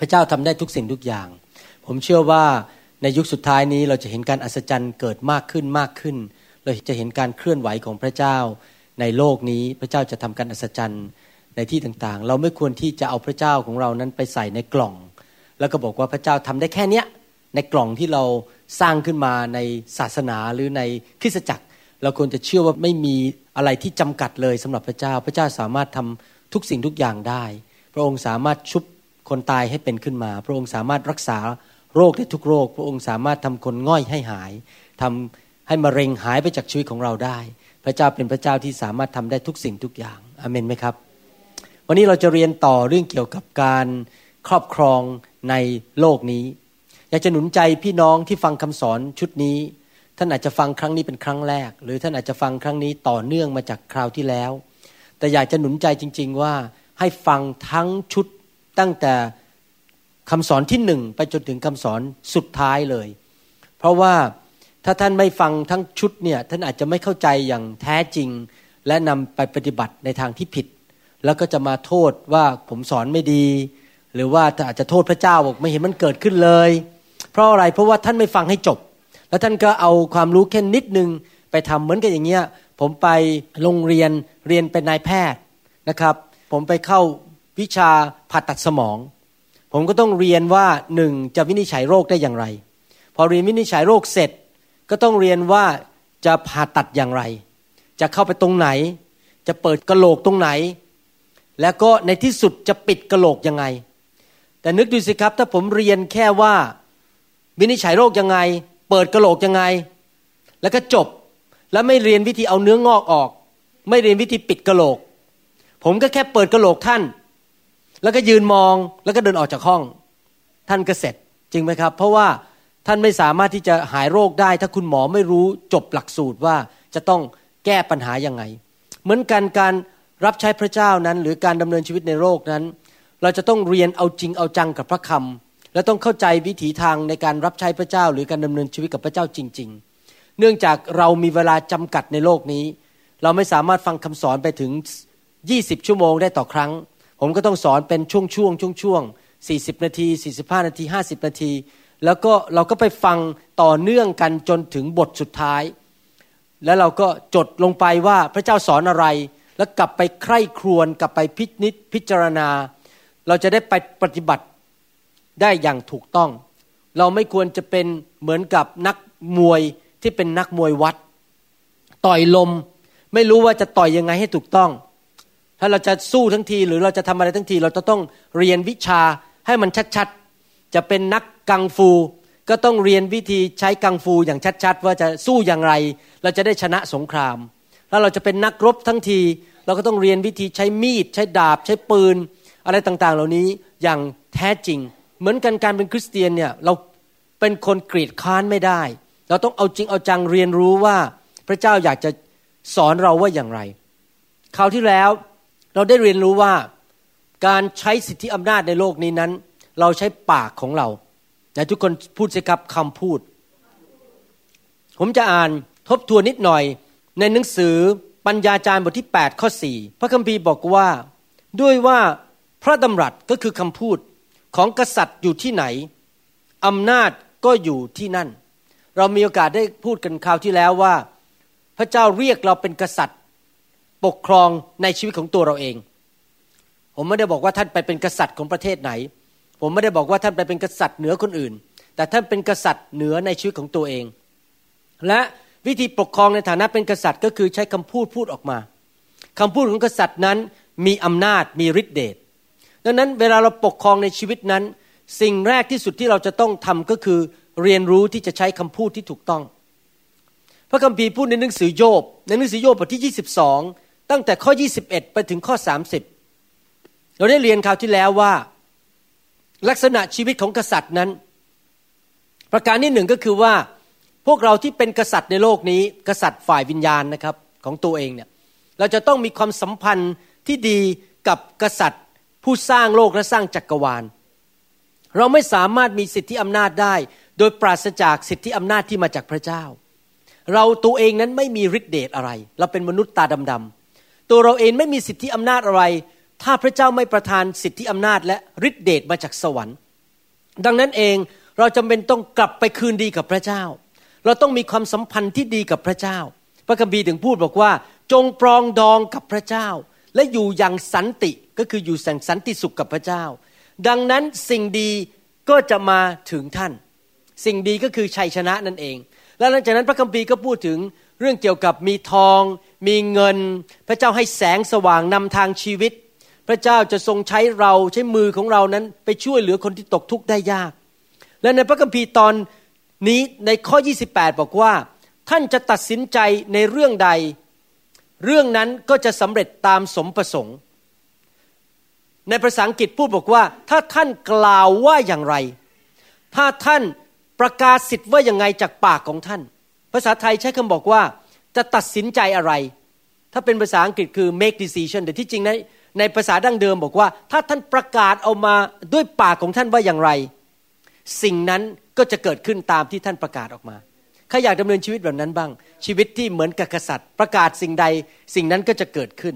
พระเจ้าทำได้ทุกสิ่งทุกอย่าง ผมเชื่อว่าในยุคสุดท้ายนี้เราจะเห็นการอัศจรรย์เกิดมากขึ้นมากขึ้น เราจะเห็นการเคลื่อนไหวของพระเจ้า ในโลกนี้พระเจ้าจะทำการอัศจรรย์ในที่ต่างๆ เราไม่ควรที่จะเอาพระเจ้าของเรานั้นไปใส่ในกล่อง แล้วก็บอกว่าพระเจ้าทำได้แค่เนี้ยในกล่องที่เราสร้างขึ้นมาในศาสนาหรือในคริสตจักร เราควรจะเชื่อว่าไม่มีอะไรที่จำกัดเลยสำหรับพระเจ้า พระเจ้าสามารถทำทุกสิ่งทุกอย่างได้ พระองค์สามารถชุบ คนตายให้เป็นขึ้นมา พระองค์สามารถรักษาโรคได้ทุกโรค พระองค์สามารถทำคนง่อยให้หายทำให้มะเร็งหายไปจากชีวิตของเราได้ พระเจ้าเป็นพระเจ้าที่สามารถทำได้ทุกสิ่งทุกอย่างอเมนไหมครับ วันนี้เราจะเรียนต่อเรื่องเกี่ยวกับการครอบครองในโลกนี้ อยากจะหนุนใจพี่น้องที่ฟังคำสอนชุดนี้ ท่านอาจจะฟังครั้งนี้เป็นครั้งแรก หรือท่านอาจจะฟังครั้งนี้ต่อเนื่องมาจากคราวที่แล้ว แต่อยากจะหนุนใจจริง ๆ ว่าให้ฟังทั้งชุด ตั้งแต่คำสอนที่หนึ่งไปจนถึงคำสอนสุดท้ายเลย เพราะว่าถ้าท่านไม่ฟังทั้งชุดเนี่ยท่านอาจจะไม่เข้าใจอย่างแท้จริง และนำไปปฏิบัติในทางที่ผิด แล้วก็จะมาโทษว่าผมสอนไม่ดี หรือว่าอาจจะโทษพระเจ้าบอกไม่เห็นมันเกิดขึ้นเลย เพราะอะไรเพราะว่าท่านไม่ฟังให้จบ แล้วท่านก็เอาความรู้แค่นิดนึงไปทำเหมือนกับอย่างเงี้ยผมไปโรงเรียนเรียนเป็นนายแพทย์นะครับ ผมไปเข้า วิชาผ่าตัดสมอง ผมก็ต้องเรียนว่าหนึ่งจะวินิจฉัยโรคได้อย่างไร พอเรียนวินิจฉัยโรคเสร็จ ก็ต้องเรียนว่าจะผ่าตัดอย่างไร จะเข้าไปตรงไหน จะเปิดกระโหลกตรงไหน แล้วก็ในที่สุดจะปิดกระโหลกยังไง แต่นึกดูสิครับ ถ้าผมเรียนแค่ว่าวินิจฉัยโรคยังไง เปิดกระโหลกยังไง แล้วก็จบแล้วไม่เรียนวิธีเอาเนื้องอกออก ไม่เรียนวิธีปิดกระโหลก ผมก็แค่เปิดกระโหลกท่าน แล้วก็ยืนมองแล้วก็เดินออกจากห้อง ท่านก็เสร็จจริงไหมครับ เพราะว่าท่านไม่สามารถที่จะหายโรคได้ ถ้าคุณหมอไม่รู้จบหลักสูตรว่าจะต้องแก้ปัญหายังไง เหมือนกันการรับใช้พระเจ้านั้น หรือการดำเนินชีวิตในโลกนั้น เราจะต้องเรียนเอาจริงเอาจังกับพระคำและต้องเข้าใจวิถีทางในการรับใช้พระเจ้า หรือการดำเนินชีวิตกับพระเจ้าจริง ๆ เนื่องจากเรามีเวลาจำกัดในโลกนี้ เราไม่สามารถฟังคำสอนไปถึง 20 ชั่วโมงได้ต่อครั้ง ผมก็ต้องสอนเป็นช่วงช่วงช่วงช่วง40นาที45นาที50นาที แล้วก็เราก็ไปฟังต่อเนื่องกันจนถึงบทสุดท้าย แล้วเราก็จดลงไปว่าพระเจ้าสอนอะไร แล้วกลับไปใคร่ครวญกลับไปพิจิตพิจารณา เราจะได้ไปปฏิบัติได้อย่างถูกต้อง เราไม่ควรจะเป็นเหมือนกับนักมวยที่เป็นนักมวยวัด ต่อยลม ไม่รู้ว่าจะต่อยยังไงให้ถูกต้อง ถ้าเราจะสู้ทั้งทีหรือเราจะทำอะไรทั้งที เราจะต้องเรียนวิชาให้มันชัดๆ จะเป็นนักกังฟู ก็ต้องเรียนวิธีใช้กังฟูอย่างชัด ๆ ว่าจะสู้อย่างไร เราจะได้ชนะสงครามถ้าเราจะเป็นนักรบทั้งที เราก็ต้องเรียนวิธีใช้มีด ใช้ดาบ ใช้ปืน อะไรต่างๆ เหล่านี้อย่างแท้จริง เหมือนกันการเป็นคริสเตียนเนี่ยเราเป็นคนกรีดค้านไม่ได้ เราต้องเอาจริงเอาจังเรียนรู้ว่าพระเจ้าอยากจะสอนเราว่าอย่างไร คราวที่แล้ว เราได้เรียนรู้ว่าการใช้สิทธิอำนาจในโลกนี้นั้น เราใช้ปากของเรานะทุกคนพูดสิครับคำพูด ผมจะอ่านทบทวนนิดหน่อย ในหนังสือปัญญาจารย์บทที่ 8 ข้อ 4 พระคัมภีร์บอกว่า ด้วยว่าพระดำรัสก็คือคำพูดของกษัตริย์อยู่ที่ไหนอำนาจก็อยู่ที่นั่น เรามีโอกาสได้พูดกันคราวที่แล้วว่า พระเจ้าเรียกเราเป็นกษัตริย์ ปกครองในชีวิตของตัวเราเอง ผมไม่ได้บอกว่าท่านไปเป็นกษัตริย์ของประเทศไหน ผมไม่ได้บอกว่าท่านไปเป็นกษัตริย์เหนือคนอื่น แต่ท่านเป็นกษัตริย์เหนือในชีวิตของตัวเอง และวิธีปกครองในฐานะเป็นกษัตริย์ก็คือใช้คำพูดพูดออกมาคำพูดของกษัตริย์นั้นมีอำนาจมีฤทธิเดชดังนั้นเวลาเราปกครองในชีวิตนั้น สิ่งแรกที่สุดที่เราจะต้องทำก็คือเรียนรู้ที่จะใช้คำพูดที่ถูกต้อง พระคัมภีร์พูดในหนังสือโยบในหนังสือโยบบทที่ 22 ตั้งแต่ข้อ 21 ไปถึงข้อ 30 เราได้เรียนคราวที่แล้วว่า ลักษณะชีวิตของกษัตริย์นั้น ประการที่หนึ่งก็คือว่า พวกเราที่เป็นกษัตริย์ในโลกนี้ กษัตริย์ฝ่ายวิญญาณนะครับของตัวเองเนี่ยเราจะต้องมีความสัมพันธ์ที่ดีกับกษัตริย์ ผู้สร้างโลกและสร้างจักรวาล เราไม่สามารถมีสิทธิอำนาจได้ โดยปราศจากสิทธิอำนาจที่มาจากพระเจ้า เราตัวเองนั้นไม่มีฤทธิเดชอะไร เราเป็นมนุษย์ตาดำๆ ตัวเราเองไม่มีสิทธิอำนาจอะไร ถ้าพระเจ้าไม่ประทานสิทธิอำนาจและฤทธิเดชมาจากสวรรค์ ดังนั้นเองเราจำเป็นต้องกลับไปคืนดีกับพระเจ้า เราต้องมีความสัมพันธ์ที่ดีกับพระเจ้า พระคัมภีร์ถึงพูดบอกว่า จงปรองดองกับพระเจ้า และอยู่อย่างสันติก็คืออยู่แสงสันติสุขกับพระเจ้า ดังนั้นสิ่งดีก็จะมาถึงท่าน สิ่งดีก็คือชัยชนะนั่นเอง แล้วหลังจากนั้นพระคัมภีร์ก็พูดถึงเรื่องเกี่ยวกับมีทอง มีเงิน พระเจ้าให้แสงสว่างนำทางชีวิต พระเจ้าจะทรงใช้เราใช้มือของเรานั้น ไปช่วยเหลือคนที่ตกทุกข์ได้ยาก และในพระคัมภีร์ตอนนี้ในข้อ 28 บอกว่า ท่านจะตัดสินใจในเรื่องใด เรื่องนั้นก็จะสำเร็จตามสมประสงค์ ในภาษาอังกฤษพูดบอกว่า ถ้าท่านกล่าวว่าอย่างไร ถ้าท่านประกาศสิทธิ์ว่าอย่างไงจากปากของท่าน ภาษาไทยใช้คำบอกว่า จะตัดสินใจอะไร ถ้าเป็นภาษาอังกฤษคือ make decision แต่ที่จริงในในภาษาดั้งเดิมบอกว่า ถ้าท่านประกาศเอามาด้วยปากของท่านว่าอย่างไร สิ่งนั้นก็จะเกิดขึ้นตามที่ท่านประกาศออกมาข้าอยากดำเนินชีวิตแบบนั้นบ้าง ชีวิตที่เหมือนกับกษัตริย์ ประกาศสิ่งใดสิ่งนั้นก็จะเกิดขึ้น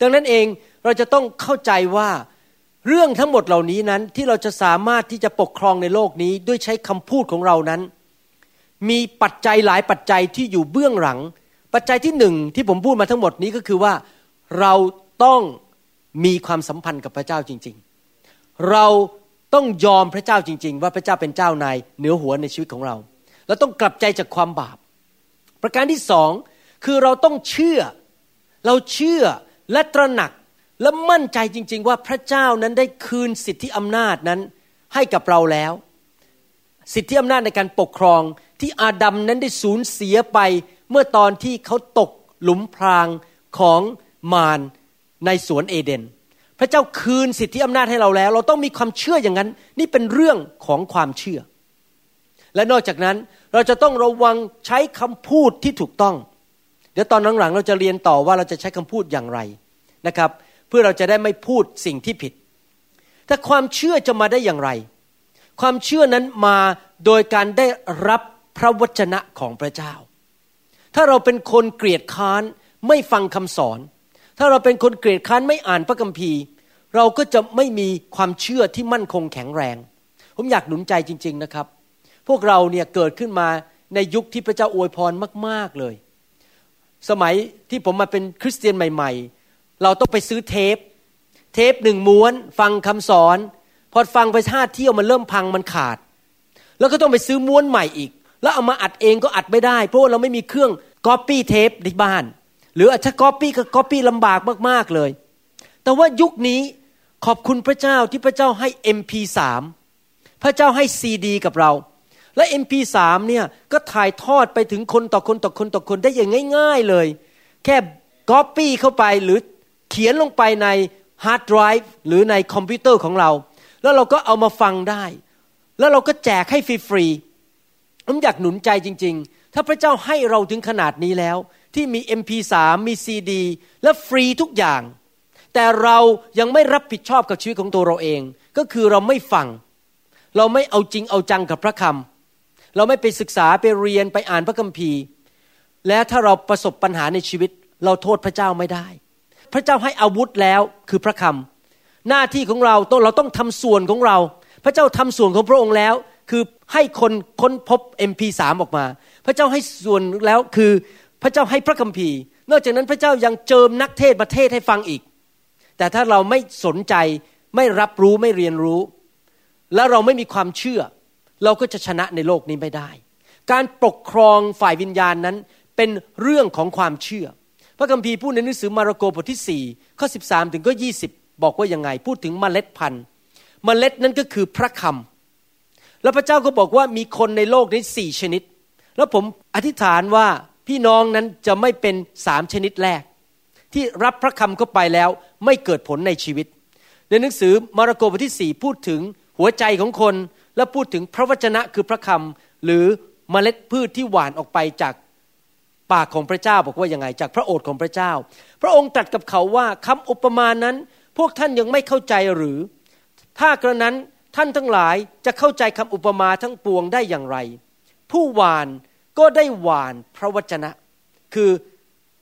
ดังนั้นเองเราจะต้องเข้าใจว่าเรื่องทั้งหมดเหล่านี้นั้นที่เราจะสามารถที่จะปกครองในโลกนี้ด้วยใช้คำพูดของเรานั้น มีปัจจัยหลายปัจจัยที่อยู่เบื้องหลัง ปัจจัยที่หนึ่งที่ผมพูดมาทั้งหมดนี้ก็คือว่าเราต้องมีความสัมพันธ์กับพระเจ้าจริง ๆ เราต้องยอมพระเจ้าจริง ๆ ว่าพระเจ้าเป็นเจ้านายเหนือหัวในชีวิตของเราเราต้องกลับใจจากความบาป ประการที่สองคือเราต้องเชื่อ เราเชื่อและตระหนักและมั่นใจจริง ๆ ว่าพระเจ้านั้นได้คืนสิทธิอำนาจนั้นให้กับเราแล้ว สิทธิอำนาจในการปกครอง ที่อาดัมนั้นได้สูญเสียไป เมื่อตอนที่เขาตกหลุมพรางของมารในสวนเอเดน พระเจ้าคืนสิทธิอำนาจให้เราแล้ว เราต้องมีความเชื่ออย่างนั้น นี่เป็นเรื่องของความเชื่อ และนอกจากนั้นเราจะต้องระวังใช้คำพูดที่ถูกต้อง เดี๋ยวตอนหลังๆเราจะเรียนต่อว่าเราจะใช้คำพูดอย่างไรนะครับ เพื่อเราจะได้ไม่พูดสิ่งที่ผิดแต่ความเชื่อจะมาได้อย่างไร ความเชื่อนั้นมาโดยการได้รับ พระวจนะของพระเจ้า ถ้าเราเป็นคนเกลียดค้านไม่ฟังคำสอน ถ้าเราเป็นคนเกลียดค้านไม่อ่านพระคัมภีร์ เราก็จะไม่มีความเชื่อที่มั่นคงแข็งแรง ผมอยากหนุนใจจริง ๆนะครับ พวกเราเนี่ยเกิดขึ้นมาในยุคที่พระเจ้าอวยพรมาก ๆเลย สมัยที่ผมมาเป็นคริสเตียนใหม่ ๆ เราต้องไปซื้อเทป เทปหนึ่งม้วน ฟังคำสอน พอฟังไปห้าเที่ยวมันเริ่มพังมันขาด แล้วก็ต้องไปซื้อม้วนใหม่อีก แล้วเอามาอัดเองก็อัดไม่ได้ เพราะว่าเราไม่มีเครื่องก๊อปปี้เทปในบ้าน หรือถ้าก๊อปปี้ก็ก๊อปปี้ลำบากมากๆเลย แต่ว่ายุคนี้ขอบคุณพระเจ้าที่พระเจ้าให้ MP3 พระเจ้าให้ซีดีกับเรา และ MP3 เนี่ยก็ถ่ายทอดไปถึงคนต่อคนต่อคนต่อคนได้อย่างง่าย ๆเลย แค่ก๊อปปี้เข้าไปหรือเขียนลงไปในฮาร์ดไดรฟ์หรือในคอมพิวเตอร์ของเรา แล้วเราก็เอามาฟังได้ แล้วเราก็แจกให้ฟรีๆ ผมอยากหนุนใจจริง ๆ ถ้าพระเจ้าให้เราถึงขนาดนี้แล้ว ที่มี MP3 มีซีดี และฟรีทุกอย่าง แต่เรายังไม่รับผิดชอบกับชีวิตของตัวเราเอง ก็คือเราไม่ฟัง เราไม่เอาจริงเอาจังกับพระคำเราไม่ไปศึกษาไปเรียนไปอ่านพระคัมภีร์ และถ้าเราประสบปัญหาในชีวิต เราโทษพระเจ้าไม่ได้ พระเจ้าให้อาวุธแล้วคือพระคำหน้าที่ของเราต้องเราต้องทำส่วนของเรา พระเจ้าทำส่วนของพระองค์แล้ว คือให้คนค้นพบ MP3 ออกมา พระเจ้าให้ส่วนแล้วคือพระเจ้าให้พระคัมภีร์ นอกจากนั้นพระเจ้ายังเจิมนักเทศประเทศให้ฟังอีก แต่ถ้าเราไม่สนใจไม่รับรู้ไม่เรียนรู้ แล้วเราไม่มีความเชื่อ เราก็จะชนะในโลกนี้ไม่ได้ การปกครองฝ่ายวิญญาณนั้นเป็นเรื่องของความเชื่อ พระคัมภีร์พูดในหนังสือมาระโกบทที่ 4 ข้อ 13 ถึงก็ 20 บอกว่ายังไง พูดถึงเมล็ดพันธุ์เมล็ดนั้นก็คือพระคำ แล้วพระเจ้าก็บอกว่ามีคนในโลกนี้สี่ชนิด แล้วผมอธิษฐานว่าพี่น้องนั้นจะไม่เป็นสามชนิดแรก ที่รับพระคำเข้าไปแล้วไม่เกิดผลในชีวิต ในหนังสือมาระโกบทที่สี่พูดถึงหัวใจของคนและพูดถึงพระวจนะคือพระคำหรือเมล็ดพืชที่หวานออกไปจากปากของพระเจ้าบอกว่ายังไง จากพระโอษฐ์ของพระเจ้า พระองค์ตรัสกับเขาว่าคำอุปมานั้น พวกท่านยังไม่เข้าใจหรือ ถ้ากระนั้น ท่านทั้งหลายจะเข้าใจคำอุปมาทั้งปวงได้อย่างไร ผู้หวานก็ได้หวานพระวจนะ คือ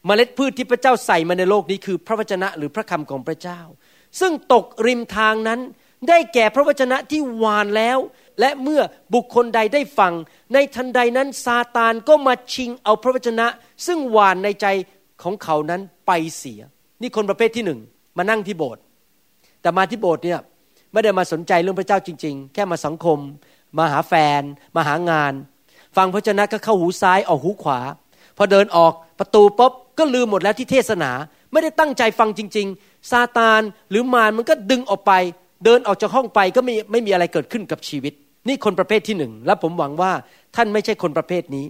เมล็ดพืชที่พระเจ้าใส่มาในโลกนี้คือพระวจนะหรือพระคำของพระเจ้า ซึ่งตกริมทางนั้นได้แก่พระวจนะที่หวานแล้ว และเมื่อบุคคลใดได้ฟัง ในทันใดนั้นซาตานก็มาชิงเอาพระวจนะ ซึ่งหวานในใจของเขานั้นไปเสีย นี่คนประเภทที่หนึ่งมานั่งที่โบสถ์แต่มาที่โบสถ์เนี่ย ไม่ได้มาสนใจเรื่องพระเจ้าจริง ๆ แค่มาสังคม มาหาแฟน มาหางาน ฟังพระเจ้าก็เข้าหูซ้ายออกหูขวา พอเดินออกประตูปุ๊บก็ลืมหมดแล้วที่เทศนา ไม่ได้ตั้งใจฟังจริง ๆ ซาตานหรือมารมันก็ดึงออกไป เดินออกจากห้องไปก็ไม่ไม่มีอะไรเกิดขึ้นกับชีวิต นี่คนประเภทที่หนึ่งและผมหวังว่าท่านไม่ใช่คนประเภทนี้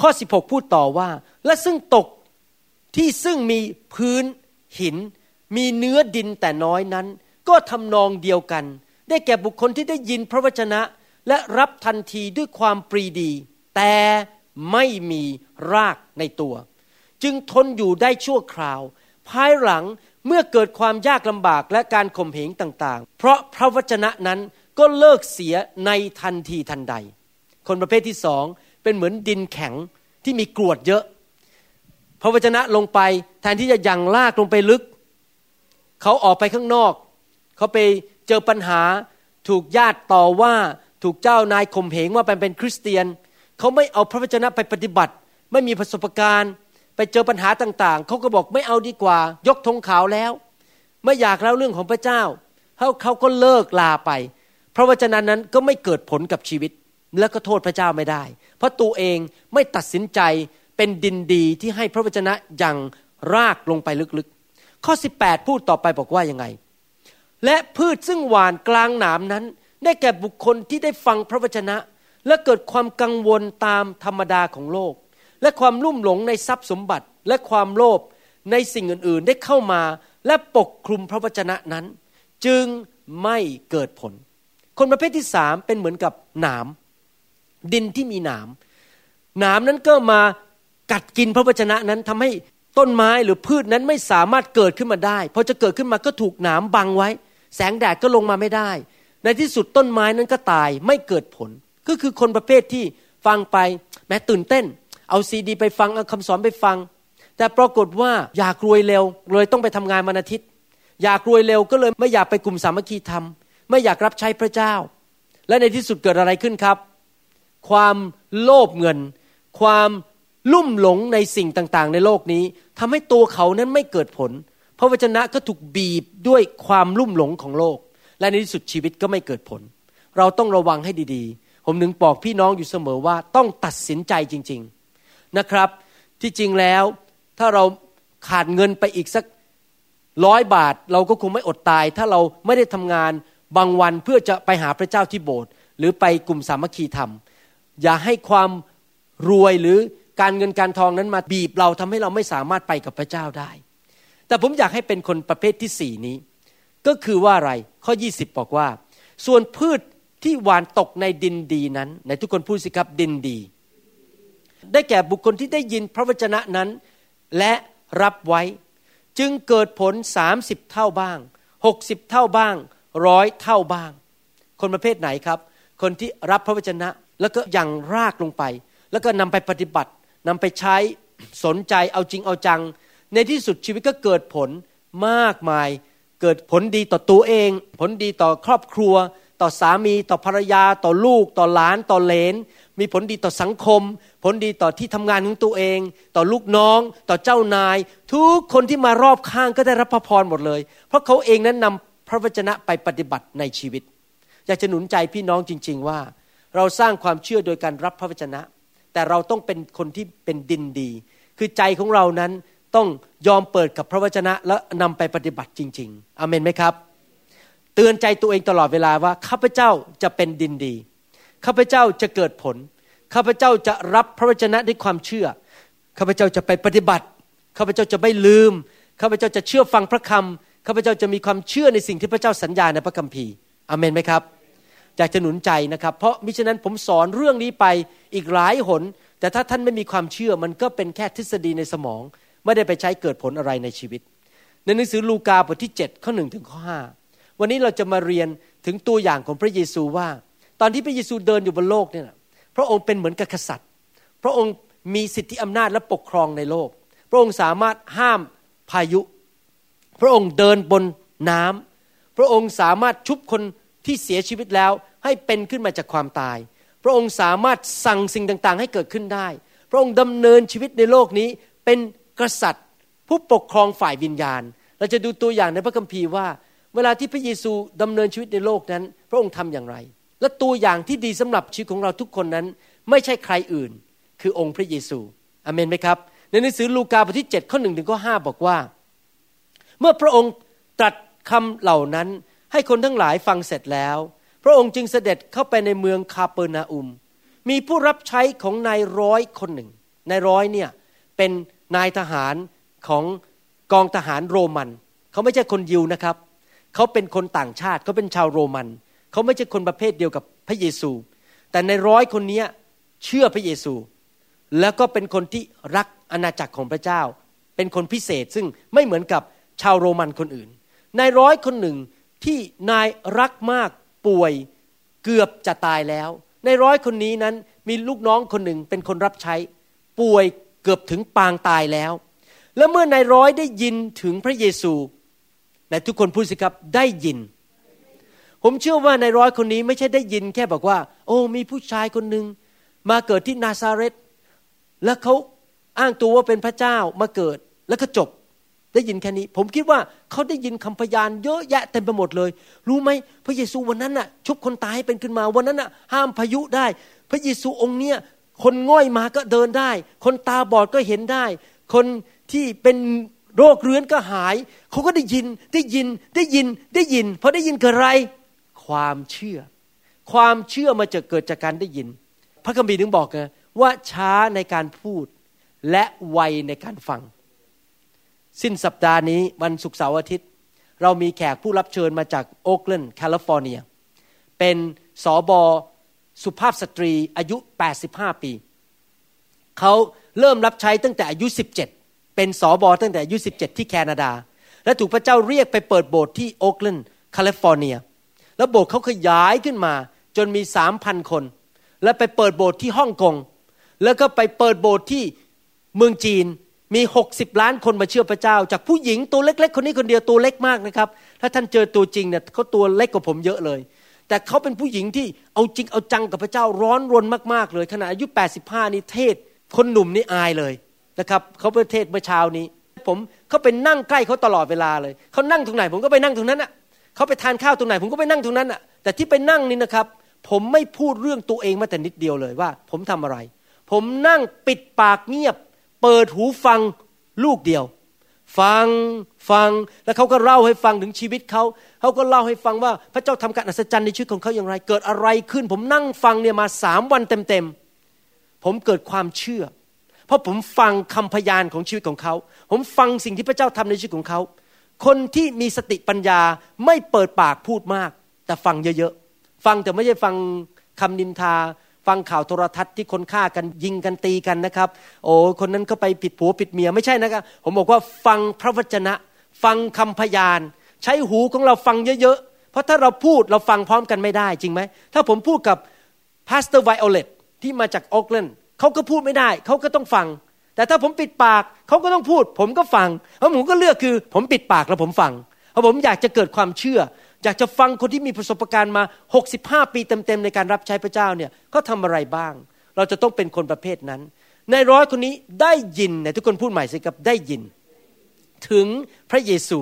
ข้อ 16 พูดต่อว่า และซึ่งตกที่ซึ่งมีพื้นหิน มีเนื้อดินแต่น้อยนั้น ก็ทำนองเดียวกัน ได้แก่บุคคลที่ได้ยินพระวจนะ และรับทันทีด้วยความปรีดี แต่ไม่มีรากในตัว จึงทนอยู่ได้ชั่วคราว ภายหลังเมื่อเกิดความยากลำบากและการข่มเหงต่างๆ เพราะพระวจนะนั้นก็เลิกเสียในทันทีทันใด คนประเภทที่สองเป็นเหมือนดินแข็งที่มีกรวดเยอะ พระวจนะลงไปแทนที่จะยังลากลงไปลึก เขาออกไปข้างนอก เขาไปเจอปัญหาถูกญาติต่อว่าถูกเจ้านายข่มเหงว่าเป็นเป็นคริสเตียน เขาไม่เอาพระวจนะไปปฏิบัติ ไม่มีประสบการณ์ ไปเจอปัญหาต่างๆ เขาก็บอกไม่เอาดีกว่า ยกธงขาวแล้ว ไม่อยากเล่าเรื่องของพระเจ้าเขาเขาก็เลิกลาไป พระวจนะนั้นก็ไม่เกิดผลกับชีวิต แล้วก็โทษพระเจ้าไม่ได้ เพราะตัวเองไม่ตัดสินใจเป็นดินดีที่ให้พระวจนะยังรากลงไปลึกๆ ข้อ 18 พูดต่อไปบอกว่ายังไง และพืชซึ่งหวานกลางหนามนั้น ได้แก่บุคคลที่ได้ฟังพระวจนะ และเกิดความกังวลตามธรรมดาของโลก และความลุ่มหลงในทรัพย์สมบัติและความโลภในสิ่งอื่นๆ ได้เข้ามาและปกคลุมพระวจนะนั้น จึงไม่เกิดผล คนประเภทที่สามเป็นเหมือนกับหนาม ดินที่มีหนามหนามนั้นก็มากัดกินพระวจนะนั้นทำให้ต้นไม้หรือพืชนั้นไม่สามารถเกิดขึ้นมาได้พอจะเกิดขึ้นมาก็ถูกหนามบังไว้ แสงแดดก็ลงมาไม่ได้ ในที่สุดต้นไม้นั้นก็ตายไม่เกิดผล ก็คือคนประเภทที่ฟังไปแม้ตื่นเต้น เอาซีดี ไปฟังเอาคำสอนไปฟัง แต่ปรากฏว่าอยากรวยเร็วเลยต้องไปทำงานวันอาทิตย์ อยากรวยเร็วก็เลยไม่อยากไปกลุ่มสามัคคีธรรม ไม่อยากรับใช้พระเจ้า และในที่สุดเกิดอะไรขึ้นครับ ความโลภเงิน ความลุ่มหลงในสิ่งต่างๆ ในโลกนี้ทำให้ตัวเขานั้นไม่เกิดผล ระวจนะก็ถูกบีบด้วยความลุ่มหลงของโลก และในที่สุดชีวิตก็ไม่เกิดผล เราต้องระวังให้ดีๆ ผมนึงบอกพี่น้องอยู่เสมอว่าต้องตัดสินใจจริง ๆนะครับ ที่จริงแล้วถ้าเราขาดเงินไปอีกสักร้อยบาท เราก็คงไม่อดตาย ถ้าเราไม่ได้ทำงานบางวันเพื่อจะไปหาพระเจ้าที่โบสถ์หรือไปกลุ่มสามัคคีธรรม อย่าให้ความรวยหรือการเงินการทองนั้นมาบีบเราทำให้เราไม่สามารถไปกับพระเจ้าได้ แต่ผมอยากให้เป็นคนประเภทที่สี่นี้ ก็คือว่าอะไรข้อ 20 บอกว่า ส่วนพืชที่หวานตกในดินดีนั้นในทุกคนพูดสิครับดินดี ได้แก่บุคคลที่ได้ยินพระวจนะนั้น และรับไว้จึงเกิดผลสามสิบเท่าบ้างหกสิบเท่าบ้างร้อยเท่าบ้าง คนประเภทไหนครับ คนที่รับพระวจนะ แล้วก็ยังรากลงไป แล้วก็นำไปปฏิบัตินำไปใช้สนใจเอาจริงเอาจัง ในที่สุดชีวิตก็เกิดผลมากมาย เกิดผลดีต่อตัวเอง ผลดีต่อครอบครัว ต่อสามีต่อภรรยา ต่อลูก ต่อหลานต่อเลน มีผลดีต่อสังคม ผลดีต่อที่ทำงานของตัวเอง ต่อลูกน้อง ต่อเจ้านาย ทุกคนที่มารอบข้างก็ได้รับพระพรหมดเลย เพราะเขาเองนั้นนำพระวจนะไปปฏิบัติในชีวิต อยากจะหนุนใจพี่น้องจริง ๆ ว่า เราสร้างความเชื่อโดยการรับพระวจนะ แต่เราต้องเป็นคนที่เป็นดินดี คือใจของเรานั้น ต้องยอมเปิดกับพระวจนะแล้วนำไปปฏิบัติจริง ๆอเมนไหมครับ เตือนใจตัวเองตลอดเวลาว่าข้าพเจ้าจะเป็นดินดีข้าพเจ้าจะเกิดผลข้าพเจ้าจะรับพระวจนะด้วยความเชื่อข้าพเจ้าจะไปปฏิบัติข้าพเจ้าจะไม่ลืมข้าพเจ้าจะเชื่อฟังพระคำข้าพเจ้าจะมีความเชื่อในสิ่งที่พระเจ้าสัญญาในพระคัมภีร์อเมนไหมครับอยากจะหนุนใจนะครับ เพราะมิฉะนั้นผมสอนเรื่องนี้ไปอีกหลายหน แต่ถ้าท่านไม่มีความเชื่อมันก็เป็นแค่ทฤษฎีในสมอง ไม่ได้ไปใช้เกิดผลอะไรในชีวิต ในหนังสือลูกาบทที่ 7 ข้อหนึ่งถึงข้อห้าวันนี้เราจะมาเรียนถึงตัวอย่างของพระเยซูว่า ตอนที่พระเยซูเดินอยู่บนโลกเนี่ยพระองค์เป็นเหมือนกษัตริย์ พระองค์มีสิทธิอำนาจและปกครองในโลก พระองค์สามารถห้ามพายุ พระองค์เดินบนน้ำพระองค์สามารถชุบคนที่เสียชีวิตแล้วให้เป็นขึ้นมาจากความตาย พระองค์สามารถสั่งสิ่งต่างๆ ให้เกิดขึ้นได้ พระองค์ดำเนินชีวิตในโลกนี้เป็น กษัตริย์ ผู้ปกครองฝ่ายวิญญาณ เราจะดูตัวอย่างในพระคัมภีร์ว่า เวลาที่พระเยซูดำเนินชีวิตในโลกนั้น พระองค์ทำอย่างไร และตัวอย่างที่ดีสำหรับชีวิตของเราทุกคนนั้น ไม่ใช่ใครอื่น คือองค์พระเยซูอเมนไหมครับ ในหนังสือลูกาบทที่7ข้อหนึ่งถึงข้อห้าบอกว่า เมื่อพระองค์ตรัสคำเหล่านั้นให้คนทั้งหลายฟังเสร็จแล้ว พระองค์จึงเสด็จเข้าไปในเมืองคาเปอร์นาอุม มีผู้รับใช้ของนายร้อยคนหนึ่งนายร้อยเนี่ยเป็น นายทหารของกองทหารโรมัน เขาไม่ใช่คนยิวนะครับ เขาเป็นคนต่างชาติเขาเป็นชาวโรมัน เขาไม่ใช่คนประเภทเดียวกับพระเยซู แต่ในร้อยคนนี้เชื่อพระเยซู แล้วก็เป็นคนที่รักอาณาจักรของพระเจ้า เป็นคนพิเศษซึ่งไม่เหมือนกับชาวโรมันคนอื่น นายร้อยคนหนึ่งที่นายรักมากป่วยเกือบจะตายแล้ว ในร้อยคนนี้นั้นมีลูกน้องคนหนึ่งเป็นคนรับใช้ ป่วย เกือบถึงปางตายแล้ว แล้วเมื่อนายร้อยได้ยินถึงพระเยซูแต่ทุกคนพูดสิครับได้ยิน ผมเชื่อว่านายร้อยคนนี้ไม่ใช่ได้ยินแค่บอกว่า โอ้มีผู้ชายคนหนึ่งมาเกิดที่นาซาเรตแล้วเขาอ้างตัวว่าเป็นพระเจ้ามาเกิดแล้วก็จบได้ยินแค่นี้ ผมคิดว่าเขาได้ยินคำพยานเยอะแยะเต็มไปหมดเลย รู้ไหมพระเยซูวันนั้นน่ะชุบคนตายให้เป็นขึ้นมาวันนั้นน่ะห้ามพายุได้ พระเยซูองค์เนี้ย คนง่อยมาก็เดินได้ คนตาบอดก็เห็นได้ คนที่เป็นโรคเรื้อนก็หาย เขาก็ได้ยินได้ยินได้ยินได้ยินพอได้ยินเกิดอะไร ความเชื่อ ความเชื่อมาจะเกิดจากการได้ยิน พระคัมภีร์ถึงบอกไงว่าช้าในการพูดและไวในการฟัง สิ้นสัปดาห์นี้วันศุกร์เสาร์อาทิตย์ เรามีแขกผู้รับเชิญมาจากโอ๊กแลนด์แคลิฟอร์เนีย เป็นสอบอ สุภาพสตรีอายุ 85 ปี เขาเริ่มรับใช้ตั้งแต่อายุ 17 เป็นสอบอตั้งแต่อายุ 17 ที่แคนาดา และถูกพระเจ้าเรียกไปเปิดโบสถ์ที่โอ๊กแลนด์แคลิฟอร์เนีย แล้วโบสถ์เขาขยายขึ้นมาจนมี3,000คน แล้วไปเปิดโบสถ์ที่ฮ่องกง แล้วก็ไปเปิดโบสถ์ที่เมืองจีนมีหกสิบล้านคนมาเชื่อพระเจ้า จากผู้หญิงตัวเล็ก ๆ คนนี้คนเดียวตัวเล็กมากนะครับ ถ้าท่านเจอตัวจริงเนี่ยเขาตัวเล็กกว่าผมเยอะเลย แต่เขาเป็นผู้หญิงที่เอาจริงเอาจังกับพระเจ้าร้อนรนมากๆเลยขณะอายุ 85 นี่เทศคนหนุ่มนี่อายเลยนะครับเขาเป็นเทศเมื่อเช้านี้ ผมเขาเป็นนั่งใกล้เขาตลอดเวลาเลยเขานั่งตรงไหน ผมก็ไปนั่งตรงนั้นอะเขาไปทานข้าวตรงไหน ผมก็ไปนั่งตรงนั้นอะแต่ที่ไปนั่งนี่นะครับ ผมไม่พูดเรื่องตัวเองมาแต่นิดเดียวเลยว่า ผมทำอะไร ผมนั่งปิดปากเงียบ เปิดหูฟังลูกเดียว ฟังฟังแล้วเขาก็เล่าให้ฟังถึงชีวิตเขาเขาก็เล่าให้ฟังว่าพระเจ้าทำการอัศจรรย์ในชีวิตของเขาอย่างไร เกิดอะไรขึ้น ผมนั่งฟังเนี่ยมาสามวันเต็มๆผมเกิดความเชื่อ เพราะผมฟังคำพยานของชีวิตของเขา ผมฟังสิ่งที่พระเจ้าทำในชีวิตของเขา คนที่มีสติปัญญาไม่เปิดปากพูดมาก แต่ฟังเยอะๆฟังแต่ไม่ใช่ฟังคำนินทา ฟังข่าวโทรทัศน์ที่คนฆ่ากันยิงกันตีกันนะครับ โอ้คนนั้นก็ไปผิดผัวผิดเมียไม่ใช่นะครับ ผมบอกว่าฟังพระวจนะ ฟังคำพยาน ใช้หูของเราฟังเยอะๆ เพราะถ้าเราพูดเราฟังพร้อมกันไม่ได้จริงไหม ถ้าผมพูดกับ pastor Violet ที่มาจากโอ๊กแลนด์เขาก็พูดไม่ได้ เขาก็ต้องฟัง แต่ถ้าผมปิดปากเขาก็ต้องพูด ผมก็ฟังเพราะผมก็เลือกคือ ผมปิดปากแล้วผมฟังเพราะผมอยากจะเกิดความเชื่อ อยากจะฟังคนที่มีประสบการณ์มา 65 ปีเต็มๆในการรับใช้พระเจ้าเนี่ยเขาทาอะไรบ้าง เราจะต้องเป็นคนประเภทนั้น ในร้อยคนนี้ได้ยินเนี่ยทุกคนพูดใหม่สิครับได้ยิน ถึงพระเยซู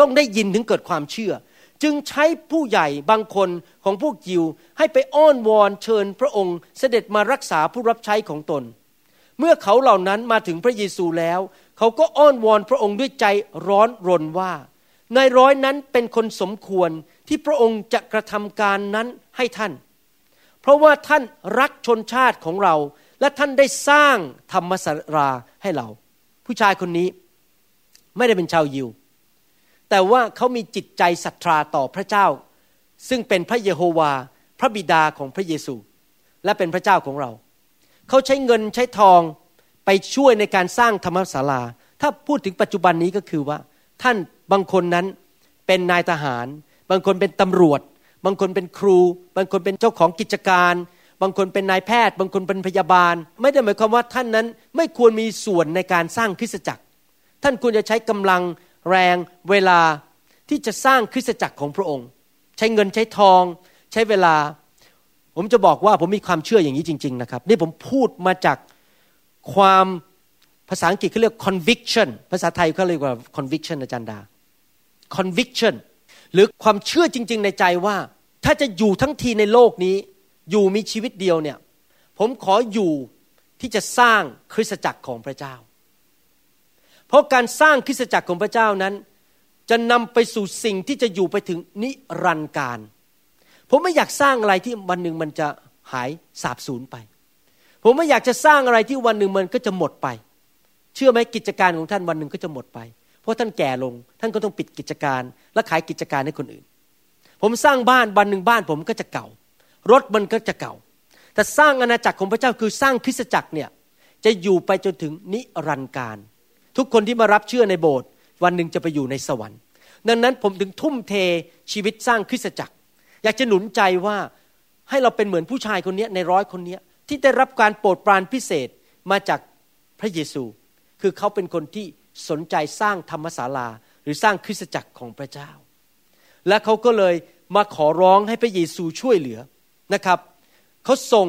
ต้องได้ยินถึงเกิดความเชื่อ จึงใช้ผู้ใหญ่บางคนของพวกยิว ให้ไปอ้อนวอนเชิญพระองค์เสด็จมารักษาผู้รับใช้ของตน เมื่อเขาเหล่านั้นมาถึงพระเยซูแล้ว เขาก็อ้อนวอนพระองค์ด้วยใจร้อนรนว่า นายร้อยนั้นเป็นคนสมควรที่พระองค์จะกระทำการนั้นให้ท่าน เพราะว่าท่านรักชนชาติของเรา และท่านได้สร้างธรรมสราให้เรา ผู้ชายคนนี้ไม่ได้เป็นชาวยิว แต่ว่าเขามีจิตใจศรัทธาต่อพระเจ้า ซึ่งเป็นพระเยโฮวา พระบิดาของพระเยซู และเป็นพระเจ้าของเรา เขาใช้เงินใช้ทองไปช่วยในการสร้างธรรมศาลา ถ้าพูดถึงปัจจุบันนี้ก็คือว่าท่าน บางคนนั้นเป็นนายทหาร บางคนเป็นตำรวจ บางคนเป็นครู บางคนเป็นเจ้าของกิจการ บางคนเป็นนายแพทย์ บางคนเป็นพยาบาล ไม่ได้หมายความว่าท่านนั้นไม่ควรมีส่วนในการสร้างคริสตจักร ท่านควรจะใช้กำลังแรงเวลาที่จะสร้างคริสตจักรของพระองค์ ใช้เงินใช้ทอง ใช้เวลา ผมจะบอกว่าผมมีความเชื่ออย่างนี้จริง ๆ นะครับ นี่ผมพูดมาจากความภาษาอังกฤษเขาเรียก conviction ภาษาไทยเขาเรียกว่า conviction อาจารย์ดา conviction หรือความเชื่อจริง ๆ ในใจว่า ถ้าจะอยู่ทั้งทีในโลกนี้ อยู่มีชีวิตเดียวเนี่ย ผมขออยู่ที่จะสร้างคริสตจักรของพระเจ้า เพราะการสร้างคริสตจักรของพระเจ้านั้น จะนำไปสู่สิ่งที่จะอยู่ไปถึงนิรันดร์การ ผมไม่อยากสร้างอะไรที่วันหนึ่งมันจะหายสาบสูญไป ผมไม่อยากจะสร้างอะไรที่วันหนึ่งมันก็จะหมดไป เชื่อไหมกิจการของท่านวันหนึ่งก็จะหมดไป เพราะท่านแก่ลง ท่านก็ต้องปิดกิจการ และขายกิจการให้คนอื่น ผมสร้างบ้านวันหนึ่งบ้านผมก็จะเก่า รถมันก็จะเก่า แต่สร้างอาณาจักรของพระเจ้าคือสร้างคริสตจักรเนี่ยจะอยู่ไปจนถึงนิรันดร์การ ทุกคนที่มารับเชื่อในโบสถ์วันหนึ่งจะไปอยู่ในสวรรค์ ดังนั้นผมถึงทุ่มเทชีวิตสร้างคริสตจักร อยากจะหนุนใจว่าให้เราเป็นเหมือนผู้ชายคนนี้ในร้อยคนนี้ที่ได้รับการโปรดปรานพิเศษมาจากพระเยซู คือเขาเป็นคนที่ สนใจสร้างธรรมศาลาหรือสร้างคริสตจักรของพระเจ้า และเขาก็เลยมาขอร้องให้พระเยซูช่วยเหลือนะครับเขาส่ง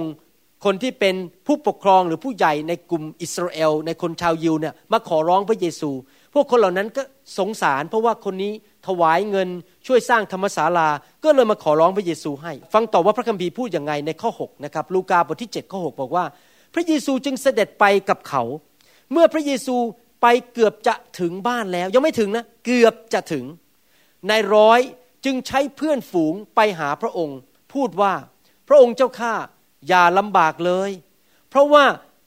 คนที่เป็นผู้ปกครองหรือผู้ใหญ่ในกลุ่มอิสราเอล ในคนชาวยิวเนี่ยมาขอร้องพระเยซู พวกคนเหล่านั้นก็สงสาร เพราะว่าคนนี้ถวายเงินช่วยสร้างธรรมศาลา ก็เลยมาขอร้องพระเยซูให้ ฟังต่อว่าพระคัมภีร์พูดอย่างไงในข้อ6นะครับลูกาบทที่7ข้อ6บอกว่า พระเยซูจึงเสด็จไปกับเขา เมื่อพระเยซู ไปเกือบจะถึงบ้านแล้ว ยังไม่ถึงนะ เกือบจะถึงนายร้อยจึงใช้เพื่อนฝูงไปหาพระองค์ พูดว่าพระองค์เจ้าข้าอย่าลำบากเลย เพราะว่า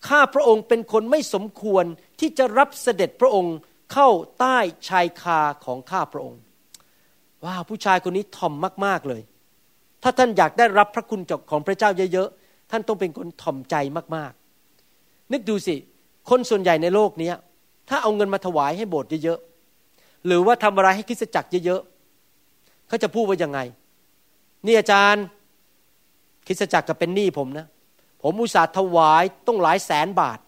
ข้าพระองค์เป็นคนไม่สมควรที่จะรับเสด็จพระองค์เข้าใต้ชายคาของข้าพระองค์ว้าวผู้ชายคนนี้ถ่อมมาก ๆเลย ถ้าท่านอยากได้รับพระคุณจากของพระเจ้าเยอะๆท่านต้องเป็นคนถ่อมใจมากๆ นึกดูสิ คนส่วนใหญ่ในโลกนี้ ถ้าเอาเงินมาถวายให้โบสถ์เยอะๆหรือว่าทำอะไรให้คริสตจักรเยอะๆเขาจะพูดว่ายังไง นี่อาจารย์คริสตจักรก็เป็นหนี้ผมนะ ผมอุตส่าห์ถวายต้องหลายแสนบาท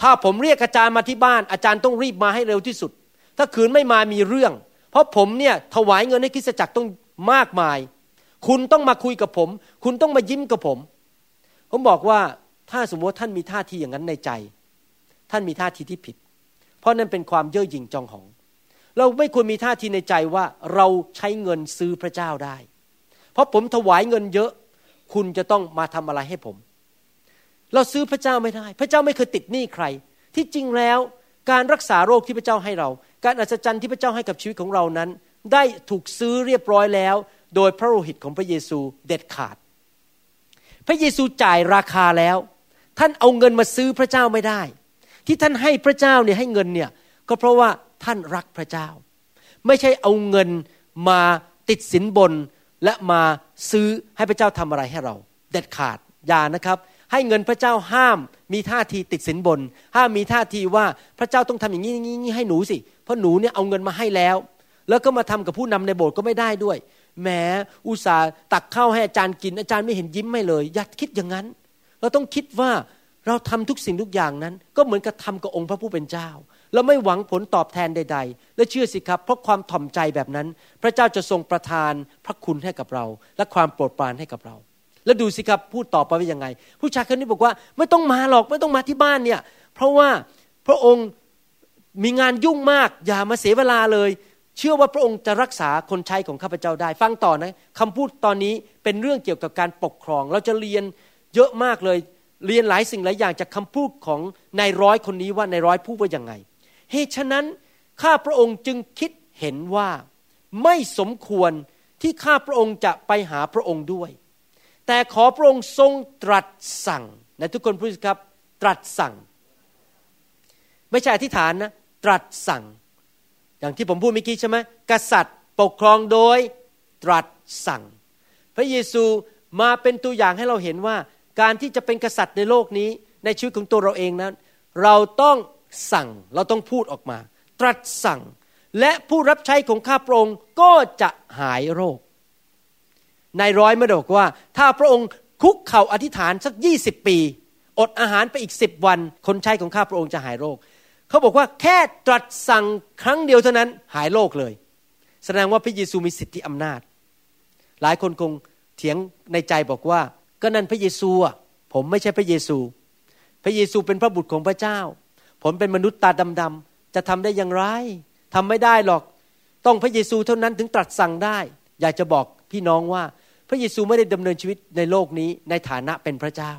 ถ้าผมเรียกอาจารย์มาที่บ้าน อาจารย์ต้องรีบมาให้เร็วที่สุด ถ้าคืนไม่มามีเรื่อง เพราะผมเนี่ยถวายเงินให้คริสตจักรต้องมากมาย คุณต้องมาคุยกับผม คุณต้องมายิ้มกับผม ผมบอกว่าถ้าสมมติว่าท่านมีท่าทีอย่างนั้นในใจ ท่านมีท่าทีที่ผิด เพราะนั่นเป็นความเย่อหยิ่งจองหอง เราไม่ควรมีท่าทีในใจว่าเราใช้เงินซื้อพระเจ้าได้ เพราะผมถวายเงินเยอะ คุณจะต้องมาทำอะไรให้ผม เราซื้อพระเจ้าไม่ได้ พระเจ้าไม่เคยติดหนี้ใคร ที่จริงแล้วการรักษาโรคที่พระเจ้าให้เรา การอัศจรรย์ที่พระเจ้าให้กับชีวิตของเรานั้น ได้ถูกซื้อเรียบร้อยแล้ว โดยพระโลหิตของพระเยซูเด็ดขาด พระเยซูจ่ายราคาแล้ว ท่านเอาเงินมาซื้อพระเจ้าไม่ได้ ที่ท่านให้พระเจ้าเนี่ยให้เงินเนี่ยก็เพราะว่าท่านรักพระเจ้า ไม่ใช่เอาเงินมาติดสินบนและมาซื้อให้พระเจ้าทำอะไรให้เรา เด็ดขาดอย่านะครับ ให้เงินพระเจ้าห้ามมีท่าทีติดสินบน ห้ามมีท่าทีว่าพระเจ้าต้องทำอย่างนี้นี้ให้หนูสิ เพราะหนูเนี่ยเอาเงินมาให้แล้ว แล้วก็มาทำกับผู้นำในโบสถ์ก็ไม่ได้ด้วยแหมอุตส่าห์ตักข้าวให้อาจารย์กินอาจารย์ไม่เห็นยิ้มไม่เลย อย่าคิดอย่างนั้น เราต้องคิดว่า เราทำทุกสิ่งทุกอย่างนั้น ก็เหมือนกับทากับองค์พระผู้เป็นเจ้า เราไม่หวังผลตอบแทนใด ๆ และเชื่อสิครับ เพราะความถ่อมใจแบบนั้น พระเจ้าจะทรงประทานพระคุณให้กับเรา และความโปรดปรานให้กับเรา แล้วดูสิครับพูดต่อไปว่ายังไง ผู้ชายคนนี้บอกว่าไม่ต้องมาหรอกไม่ต้องมาที่บ้านเนี่ย เพราะว่าพระองค์มีงานยุ่งมาก อย่ามาเสียเวลาเลย เชื่อว่าพระองค์จะรักษาคนใช้ของข้าพเจ้าได้ ฟังต่อนะคำพูดตอนนี้เป็นเรื่องเกี่ยวกับการปกครอง เราจะเรียนเยอะมากเลย เรียนหลายสิ่งหลายอย่างจากคำพูดของนายร้อยคนนี้ว่านายร้อยพูดว่ายังไง เหตุฉะนั้นข้าพระองค์จึงคิดเห็นว่าไม่สมควรที่ข้าพระองค์จะไปหาพระองค์ด้วย แต่ขอพระองค์ทรงตรัสสั่งนะทุกคนพูดสิครับ ตรัสสั่ง ไม่ใช่อธิษฐานนะ ตรัสสั่ง อย่างที่ผมพูดเมื่อกี้ใช่ไหมกษัตริย์ปกครองโดยตรัสสั่ง พระเยซูมาเป็นตัวอย่างให้เราเห็นว่า การที่จะเป็นกษัตริย์ในโลกนี้ในชีวิตของตัวเราเองนั้น เราต้องสั่งเราต้องพูดออกมา ตรัสสั่ง และผู้รับใช้ของข้าพระองค์ก็จะหายโรคนายร้อยมาบอกว่า ถ้าพระองค์คุกเข่าอธิษฐานสักยี่สิบปี อดอาหารไปอีกสิบวัน คนใช้ของข้าพระองค์จะหายโรค เขาบอกว่าแค่ตรัสสั่งครั้งเดียวเท่านั้นหายโรคเลย แสดงว่าพระเยซูมีสิทธิอำนาจ หลายคนคงเถียงในใจบอกว่า ก็นั่นพระเยซูอะผมไม่ใช่พระเยซู พระเยซูเป็นพระบุตรของพระเจ้า ผมเป็นมนุษย์ตาดำๆจะทำได้อย่างไรทำไม่ได้หรอก ต้องพระเยซูเท่านั้นถึงตรัสสั่งได้ อยากจะบอกพี่น้องว่าพระเยซูไม่ได้ดำเนินชีวิตในโลกนี้ในฐานะเป็นพระเจ้า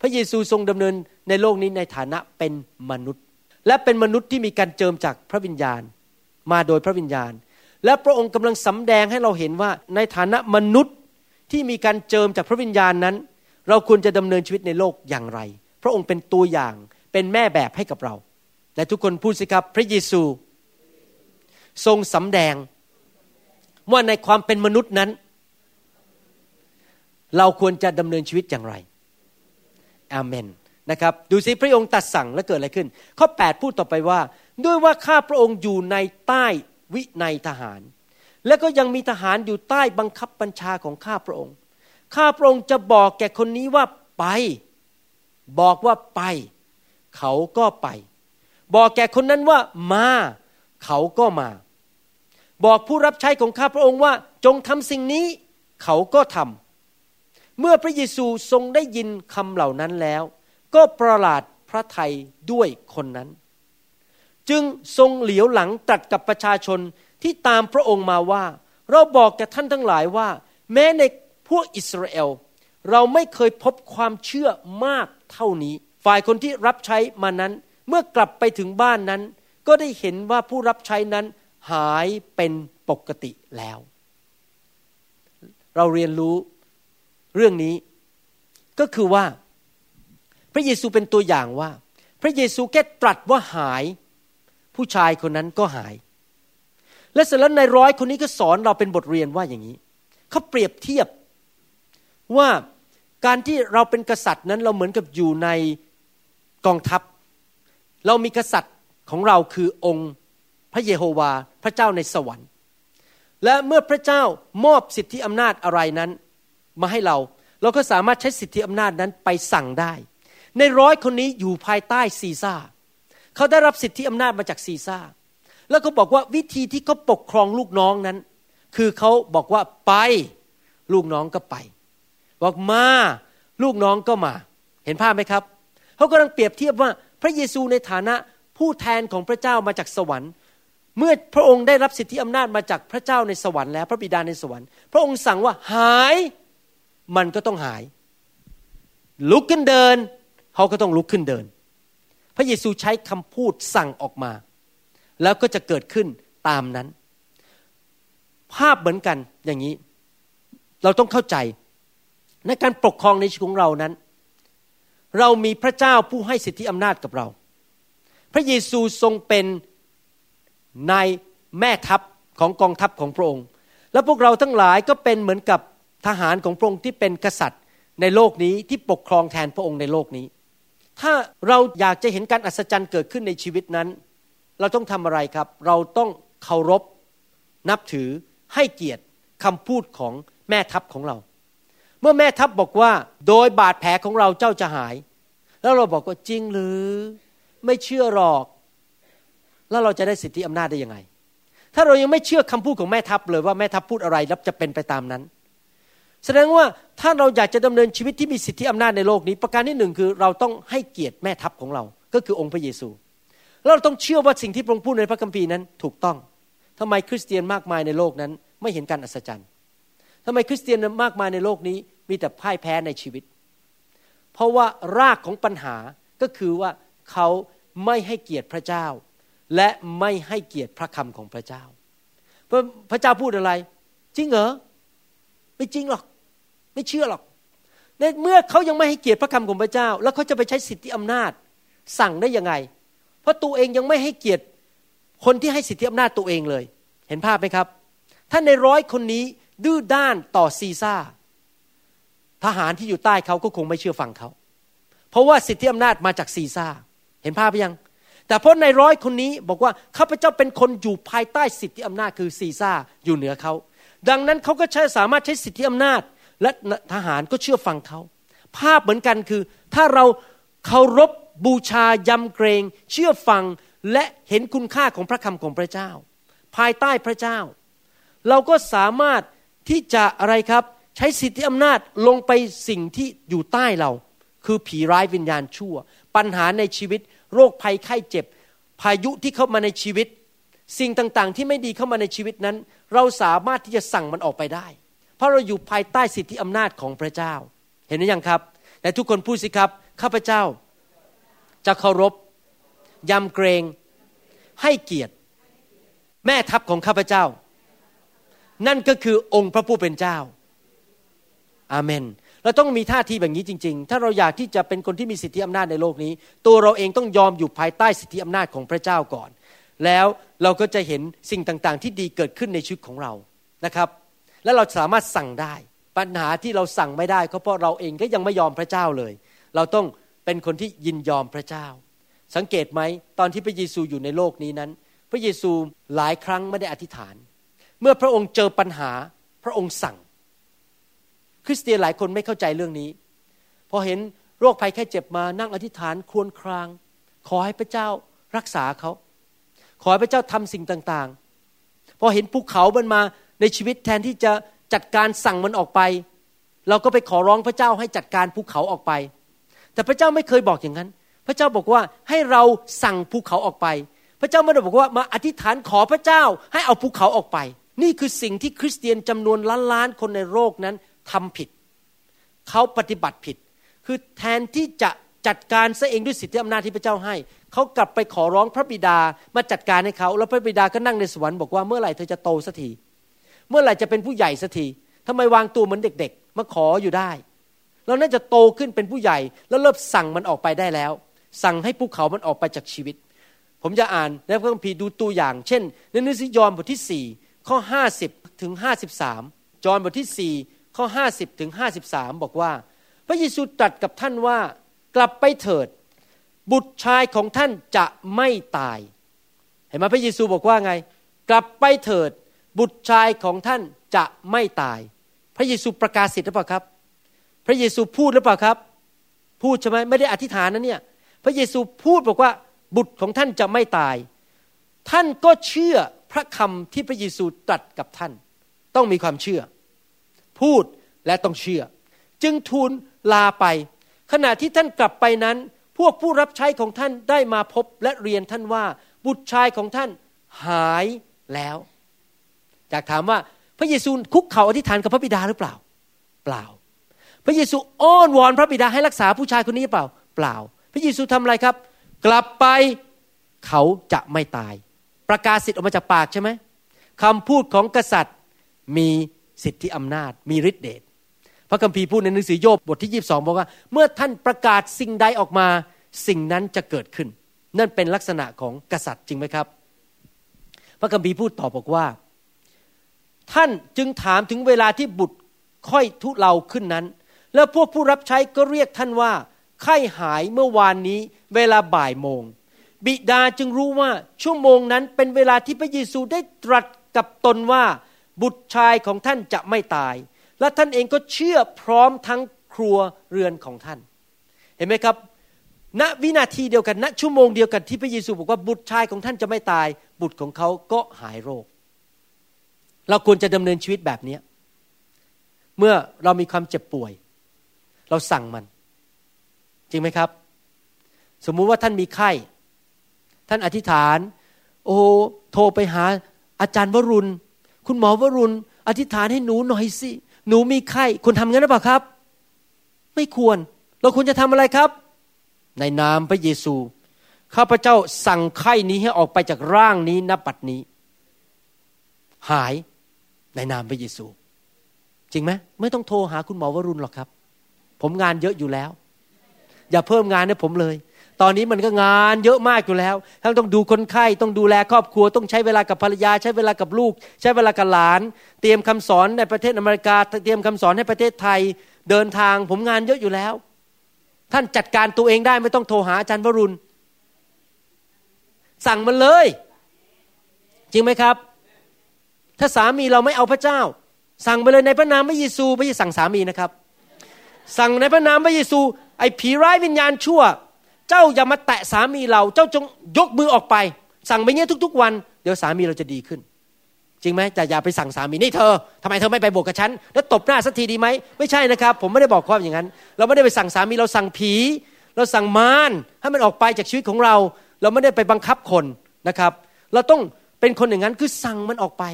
พระเยซูทรงดำเนินในโลกนี้ในฐานะเป็นมนุษย์ และเป็นมนุษย์ที่มีการเจิมจากพระวิญญาณ มาโดยพระวิญญาณ และพระองค์กำลังสำแดงให้เราเห็นว่าในฐานะมนุษย์ ที่มีการเจิมจากพระวิญญาณนั้น เราควรจะดำเนินชีวิตในโลกอย่างไร พระองค์เป็นตัวอย่างเป็นแม่แบบให้กับเรา และทุกคนพูดสิครับพระเยซู ทรงสำแดง ว่าในความเป็นมนุษย์นั้น เราควรจะดำเนินชีวิตอย่างไรอาเมนนะครับดูสิพระองค์ตัดสั่งแล้วเกิดอะไรขึ้น ข้อ 8 พูดต่อไปว่า ด้วยว่าข้าพระองค์อยู่ในใต้วินัยทหาร และก็ยังมีทหารอยู่ใต้บังคับบัญชาของข้าพระองค์ ข้าพระองค์จะบอกแก่คนนี้ว่าไป บอกว่าไป เขาก็ไป บอกแก่คนนั้นว่ามา เขาก็มา บอกผู้รับใช้ของข้าพระองค์ว่าจงทำสิ่งนี้ เขาก็ทำเมื่อพระเยซูทรงได้ยินคำเหล่านั้นแล้ว ก็ประหลาดพระทัยด้วยคนนั้น จึงทรงเหลียวหลังตรัสกับประชาชน ที่ตามพระองค์มาว่า เราบอกแก่ท่านทั้งหลายว่า แม้ในพวกอิสราเอล เราไม่เคยพบความเชื่อมากเท่านี้ ฝ่ายคนที่รับใช้มานั้น เมื่อกลับไปถึงบ้านนั้น ก็ได้เห็นว่าผู้รับใช้นั้นหายเป็นปกติแล้ว เราเรียนรู้เรื่องนี้ ก็คือว่า พระเยซูเป็นตัวอย่างว่า พระเยซูแค่ตรัสว่าหาย ผู้ชายคนนั้นก็หาย และเสร็จแล้วในร้อยคนนี้ก็สอนเราเป็นบทเรียนว่าอย่างนี้ เขาเปรียบเทียบว่าการที่เราเป็นกษัตริย์นั้นเราเหมือนกับอยู่ในกองทัพ เรามีกษัตริย์ของเราคือองค์พระเยโฮวาพระเจ้าในสวรรค์ และเมื่อพระเจ้ามอบสิทธิอำนาจอะไรนั้นมาให้เรา เราก็สามารถใช้สิทธิอำนาจนั้นไปสั่งได้ ในร้อยคนนี้อยู่ภายใต้ซีซ่าเขาได้รับสิทธิอำนาจมาจากซีซ่า แล้วก็บอกว่าวิธีที่เขาปกครองลูกน้องนั้น คือเขาบอกว่าไปลูกน้องก็ไป บอกมาลูกน้องก็มา เห็นภาพไหมครับเขากำลังเปรียบเทียบว่าพระเยซูในฐานะผู้แทนของพระเจ้ามาจากสวรรค์ เมื่อพระองค์ได้รับสิทธิอำนาจมาจากพระเจ้าในสวรรค์แล้วพระบิดาในสวรรค์ พระองค์สั่งว่าหายมันก็ต้องหาย ลุกขึ้นเดินเขาก็ต้องลุกขึ้นเดิน พระเยซูใช้คำพูดสั่งออกมา แล้วก็จะเกิดขึ้นตามนั้น ภาพเหมือนกันอย่างนี้ เราต้องเข้าใจในการปกครองในชีวิตของเรานั้น เรามีพระเจ้าผู้ให้สิทธิอำนาจกับเรา พระเยซูทรงเป็นนายแม่ทัพของกองทัพของพระองค์ และพวกเราทั้งหลายก็เป็นเหมือนกับทหารของพระองค์ที่เป็นกษัตริย์ในโลกนี้ที่ปกครองแทนพระองค์ในโลกนี้ ถ้าเราอยากจะเห็นการอัศจรรย์เกิดขึ้นในชีวิตนั้น เราต้องทำอะไรครับ เราต้องเคารพนับถือให้เกียรติคำพูดของแม่ทัพของเรา เมื่อแม่ทัพบอกว่า โดยบาดแผลของเราเจ้าจะหาย แล้วเราบอกว่าจริงหรือ ไม่เชื่อหรอก แล้วเราจะได้สิทธิอำนาจได้ยังไง ถ้าเรายังไม่เชื่อคำพูดของแม่ทัพเลยว่าแม่ทัพพูดอะไรแล้วจะเป็นไปตามนั้น แสดงว่าถ้าเราอยากจะดำเนินชีวิตที่มีสิทธิอำนาจในโลกนี้ ประการที่หนึ่งคือเราต้องให้เกียรติแม่ทัพของเรา ก็คือองค์พระเยซู เราต้องเชื่อว่าสิ่งที่พระองค์พูดในพระคัมภีร์นั้นถูกต้องทำไมคริสเตียนมากมายในโลกนั้นไม่เห็นการอัศจรรย์ทำไมคริสเตียนมากมายในโลกนี้มีแต่พ่ายแพ้ในชีวิต เพราะว่ารากของปัญหาก็คือว่าเขาไม่ให้เกียรติพระเจ้า และไม่ให้เกียรติพระคำของพระเจ้า พระเจ้าพูดอะไร จริงเหรอไม่จริงหรอก ไม่เชื่อหรอกในเมื่อเขายังไม่ให้เกียรติพระคำของพระเจ้า แล้วเขาจะไปใช้สิทธิอำนาจ สั่งได้ยังไง เพราะตัวเองยังไม่ให้เกียรติคนที่ให้สิทธิอำนาจตัวเองเลย เห็นภาพไหมครับ ถ้าในร้อยคนนี้ดื้อด้านต่อซีซ่า ทหารที่อยู่ใต้เขาก็คงไม่เชื่อฟังเขา เพราะว่าสิทธิอำนาจมาจากซีซ่า เห็นภาพยัง แต่เพราะในร้อยคนนี้บอกว่าข้าพเจ้าเป็นคนอยู่ภายใต้สิทธิอำนาจคือซีซ่าอยู่เหนือเขา ดังนั้นเขาก็ใช้สามารถใช้สิทธิอำนาจ และทหารก็เชื่อฟังเขา ภาพเหมือนกันคือ ถ้าเราเคารพ บูชายำเกรง เชื่อฟังและเห็นคุณค่าของพระคำของพระเจ้า ภายใต้พระเจ้า เราก็สามารถที่จะอะไรครับใช้สิทธิอำนาจลงไปสิ่งที่อยู่ใต้เรา คือผีร้ายวิญญาณชั่ว ปัญหาในชีวิต โรคภัยไข้เจ็บ พายุที่เข้ามาในชีวิต สิ่งต่างๆ ที่ไม่ดีเข้ามาในชีวิตนั้น เราสามารถที่จะสั่งมันออกไปได้ เพราะเราอยู่ภายใต้สิทธิอำนาจของพระเจ้า เห็นหรือยังครับแต่ทุกคนพูดสิครับข้าพเจ้า จะเคารพ ยำเกรง ให้เกียรติ แม่ทัพของข้าพเจ้า นั่นก็คือองค์พระผู้เป็นเจ้า อาเมน เราต้องมีท่าทีแบบนี้จริง ๆ ถ้าเราอยากที่จะเป็นคนที่มีสิทธิอำนาจในโลกนี้ ตัวเราเองต้องยอมอยู่ภายใต้สิทธิอำนาจของพระเจ้าก่อน แล้วเราก็จะเห็นสิ่งต่างๆ ที่ดีเกิดขึ้นในชีวิตของเรานะครับ และเราสามารถสั่งได้ ปัญหาที่เราสั่งไม่ได้ก็เพราะเราเองก็ยังไม่ยอมพระเจ้าเลย เราต้อง เป็นคนที่ยินยอมพระเจ้า สังเกตไหมตอนที่พระเยซูอยู่ในโลกนี้นั้น พระเยซูหลายครั้งไม่ได้อธิษฐาน เมื่อพระองค์เจอปัญหาพระองค์สั่ง คริสเตียนหลายคนไม่เข้าใจเรื่องนี้ พอเห็นโรคภัยแค่เจ็บมานั่งอธิษฐานครวญคราง ขอให้พระเจ้ารักษาเขาขอให้พระเจ้าทำสิ่งต่างๆ พอเห็นภูเขามันมาในชีวิตแทนที่จะจัดการสั่งมันออกไป เราก็ไปขอร้องพระเจ้าให้จัดการภูเขาออกไป แต่พระเจ้าไม่เคยบอกอย่างนั้น พระเจ้าบอกว่าให้เราสั่งภูเขาออกไป พระเจ้าไม่ได้บอกว่ามาอธิษฐานขอพระเจ้าให้เอาภูเขาออกไป นี่คือสิ่งที่คริสเตียนจำนวนล้านล้านคนในโลกนั้นทำผิด เขาปฏิบัติผิด คือแทนที่จะจัดการซะเองด้วยสิทธิอำนาจที่พระเจ้าให้ เขากลับไปขอร้องพระบิดามาจัดการให้เขา แล้วพระบิดาก็นั่งในสวรรค์บอกว่าเมื่อไหร่เธอจะโตสักที เมื่อไหร่จะเป็นผู้ใหญ่สักทีทำไมวางตัวเหมือนเด็ก ๆ มาขออยู่ได้ เราน่าจะโตขึ้นเป็นผู้ใหญ่ แล้วเริ่มสั่งมันออกไปได้แล้ว สั่งให้ภูเขามันออกไปจากชีวิต ผมจะอ่านในพระคัมภีร์ดูตัวอย่าง เช่นในหนังสือยอห์นบทที่4ข้อ50ถึง53จอห์นบทที่4ข้อ50ถึง53บอกว่า พระเยซูตรัสกับท่านว่ากลับไปเถิด บุตรชายของท่านจะไม่ตาย เห็นไหมพระเยซูบอกว่าไง กลับไปเถิด บุตรชายของท่านจะไม่ตาย พระเยซูประกาศสิทธิ์หรือเปล่าครับ พระเยซูพูดหรือเปล่าครับ พูดใช่ไหมไม่ได้อธิษฐานนะเนี่ยพระเยซูพูดบอกว่าบุตรของท่านจะไม่ตาย ท่านก็เชื่อพระคำที่พระเยซูตรัสกับท่าน ต้องมีความเชื่อ พูดและต้องเชื่อ จึงทูลลาไป ขณะที่ท่านกลับไปนั้น พวกผู้รับใช้ของท่านได้มาพบและเรียนท่านว่า บุตรชายของท่านหายแล้วจากถามว่าพระเยซูคุกเข่าอธิษฐานกับพระบิดาหรือเปล่า เปล่า พระเยซูอ้อนวอนพระบิดาให้รักษาผู้ชายคนนี้เปล่า เปล่า พระเยซูทำอะไรครับ กลับไปเขาจะไม่ตาย ประกาศสิทธิ์ออกมาจากปากใช่ไหมคำพูดของกษัตริย์มีสิทธิอำนาจ มีฤทธิเดชพระคัมภีร์พูดในหนังสือโยบบทที่ 22 บอกว่า เมื่อท่านประกาศสิ่งใดออกมา สิ่งนั้นจะเกิดขึ้น นั่นเป็นลักษณะของกษัตริย์จริงไหมครับ พระคัมภีร์พูดต่อบอกว่า ท่านจึงถามถึงเวลาที่บุตรค่อยทุเลาขึ้นนั้น แล้วพวกผู้รับใช้ก็เรียกท่านว่าไข้หายเมื่อวานนี้เวลาบ่ายโมง บิดาจึงรู้ว่าชั่วโมงนั้นเป็นเวลาที่พระเยซูได้ตรัสกับตนว่าบุตรชายของท่านจะไม่ตาย และท่านเองก็เชื่อพร้อมทั้งครัวเรือนของท่าน เห็นไหมครับ ณวินาทีเดียวกัน ณชั่วโมงเดียวกันที่พระเยซูบอกว่าบุตรชายของท่านจะไม่ตาย บุตรของเขาก็หายโรค เราควรจะดำเนินชีวิตแบบนี้เมื่อเรามีความเจ็บป่วย เราสั่งมัน จริงไหมครับ สมมุติว่าท่านมีไข้ ท่านอธิษฐาน โอ้โทรไปหาอาจารย์วรุณ คุณหมอวรุณ อธิษฐานให้หนูหน่อยสิ หนูมีไข้คุณทำงั้นหรือเปล่าครับ ไม่ควร เราควรจะทำอะไรครับ ในนามพระเยซู ข้าพเจ้าสั่งไข้นี้ให้ออกไปจากร่างนี้นับปัดนี้ หายในนามพระเยซู จริงไหมไม่ต้องโทรหาคุณหมอวรุณหรอกครับ ผมงานเยอะอยู่แล้ว อย่าเพิ่มงานให้ผมเลย ตอนนี้มันก็งานเยอะมากอยู่แล้ว ทั้งต้องดูคนไข้ต้องดูแลครอบครัว ต้องใช้เวลากับภรรยา ใช้เวลากับลูก ใช้เวลากับหลาน เตรียมคำสอนในประเทศอเมริกา เตรียมคำสอนให้ประเทศไทย เดินทางผมงานเยอะอยู่แล้ว ท่านจัดการตัวเองได้ไม่ต้องโทรหาอาจารย์วรุณ สั่งมันเลย จริงไหมครับ ถ้าสามีเราไม่เอาพระเจ้า สั่งไปเลยในพระนามพระเยซูไม่ใช่สั่งสามีนะครับ สั่งในพระนามพระเยซู ไอ้ผีร้ายวิญญาณชั่ว เจ้าอย่ามาแตะสามีเรา เจ้าจงยกมือออกไป สั่งไปเงี้ยทุก ๆ วัน เดี๋ยวสามีเราจะดีขึ้น จริงไหมแต่อย่าไปสั่งสามีนี่เธอทำไมเธอไม่ไปโบกกับฉันแล้วตบหน้าสักทีดีไหมไม่ใช่นะครับ ผมไม่ได้บอกความอย่างนั้น เราไม่ได้ไปสั่งสามีเราสั่งผี เราสั่งมารให้มันออกไปจากชีวิตของเรา เราไม่ได้ไปบังคับคนนะครับ เราต้องเป็นคนอย่างนั้นคือสั่งมันออกไป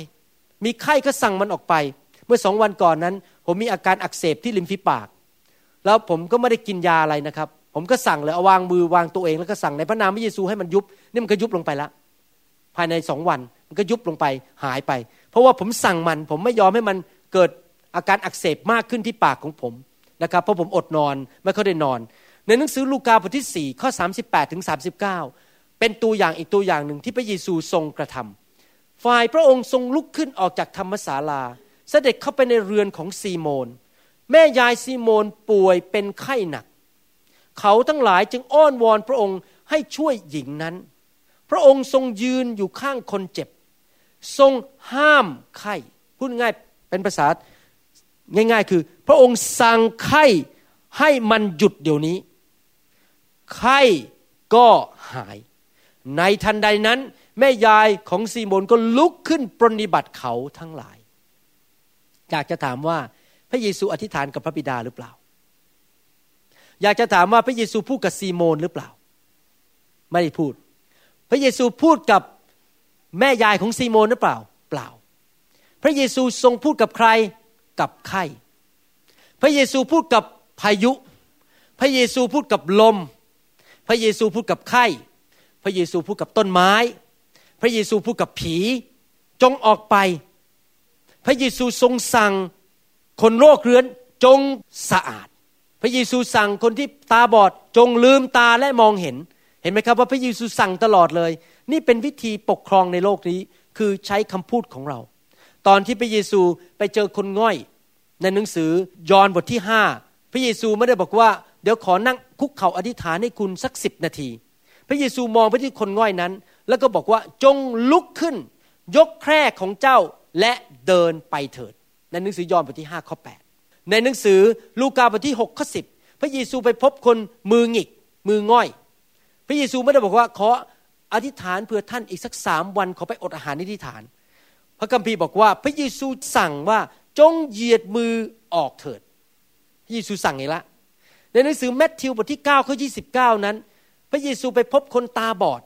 มีไข้ก็สั่งมันออกไป เมื่อสองวันก่อนนั้น ผมมีอาการอักเสบที่ริมฝีปาก แล้วผมก็ไม่ได้กินยาอะไรนะครับ ผมก็สั่งเลยเอาวางมือวางตัวเองแล้วก็สั่งในพระนามพระเยซูให้มันยุบนี่มันก็ยุบลงไปแล้วภายในสองวันมันก็ยุบลงไปหายไป เพราะว่าผมสั่งมันผมไม่ยอมให้มันเกิดอาการอักเสบมากขึ้นที่ปากของผมนะครับเพราะผมอดนอนไม่ค่อยได้นอน ในหนังสือลูกาบทที่ 4 ข้อ 38ถึง39 เป็นตัวอย่างอีกตัวอย่างหนึ่งที่พระเยซูทรงกระทำฝ่ายพระองค์ทรงลุกขึ้นออกจากธรรมศาลา เสด็จเข้าไปในเรือนของซีโมน แม่ยายซีโมนป่วยเป็นไข้หนัก เขาทั้งหลายจึงอ้อนวอนพระองค์ให้ช่วยหญิงนั้น พระองค์ทรงยืนอยู่ข้างคนเจ็บ ทรงห้ามไข้พูดง่ายเป็นภาษาง่ายๆ คือ พระองค์สั่งไข้ให้มันหยุดเดี๋ยวนี้ ไข้ก็หาย ในทันใดนั้น แม่ยายของซีโมนก็ลุกขึ้นปรนิบัติเขาทั้งหลาย อยากจะถามว่า ระเยซูอธิษฐานกับพระบิดาหรือเปล่า อยากจะถามว่าพระเยซูพูดกับซีโมนหรือเปล่า ไม่ได้พูด พระเยซูพูดกับแม่ยายของซีโมนหรือเปล่า เปล่า พระเยซูทรงพูดกับใครกับไข้พระเยซูพูดกับพายุ พระเยซูพูดกับลม พระเยซูพูดกับไข้ พระเยซูพูดกับต้นไม้ พระเยซูพูดกับผี จงออกไป พระเยซูทรงสั่ง คนโรคเรื้อนจงสะอาด พระเยซูสั่งคนที่ตาบอดจงลืมตาและมองเห็น เห็นไหมครับว่าพระเยซูสั่งตลอดเลย นี่เป็นวิธีปกครองในโลกนี้คือใช้คำพูดของเรา ตอนที่พระเยซูไปเจอคนง่อย ในหนังสือยอห์นบทที่ห้าพระเยซูไม่ได้บอกว่า เดี๋ยวขอนั่งคุกเข่าอธิษฐานให้คุณสักสิบนาที พระเยซูมองไปที่คนง่อยนั้น แล้วก็บอกว่าจงลุกขึ้น ยกแคร่ของเจ้าและเดินไปเถิด ในหนังสือยอห์นบทที่ห้าข้อแปดในหนังสือลูกาบทที่หกข้อสิบพระเยซูไปพบคนมือหงิกมือง่อย พระเยซูไม่ได้บอกว่าขออธิษฐานเพื่อท่านอีกสักสามวันขอไปอดอาหารในที่ฐาน พระคัมภีร์บอกว่าพระเยซูสั่งว่าจงเหยียดมือออกเถิด พระเยซูสั่งไงละ ในหนังสือแมทธิวบทที่9ข้อ29 นั้น พระเยซูไปพบคนตาบอด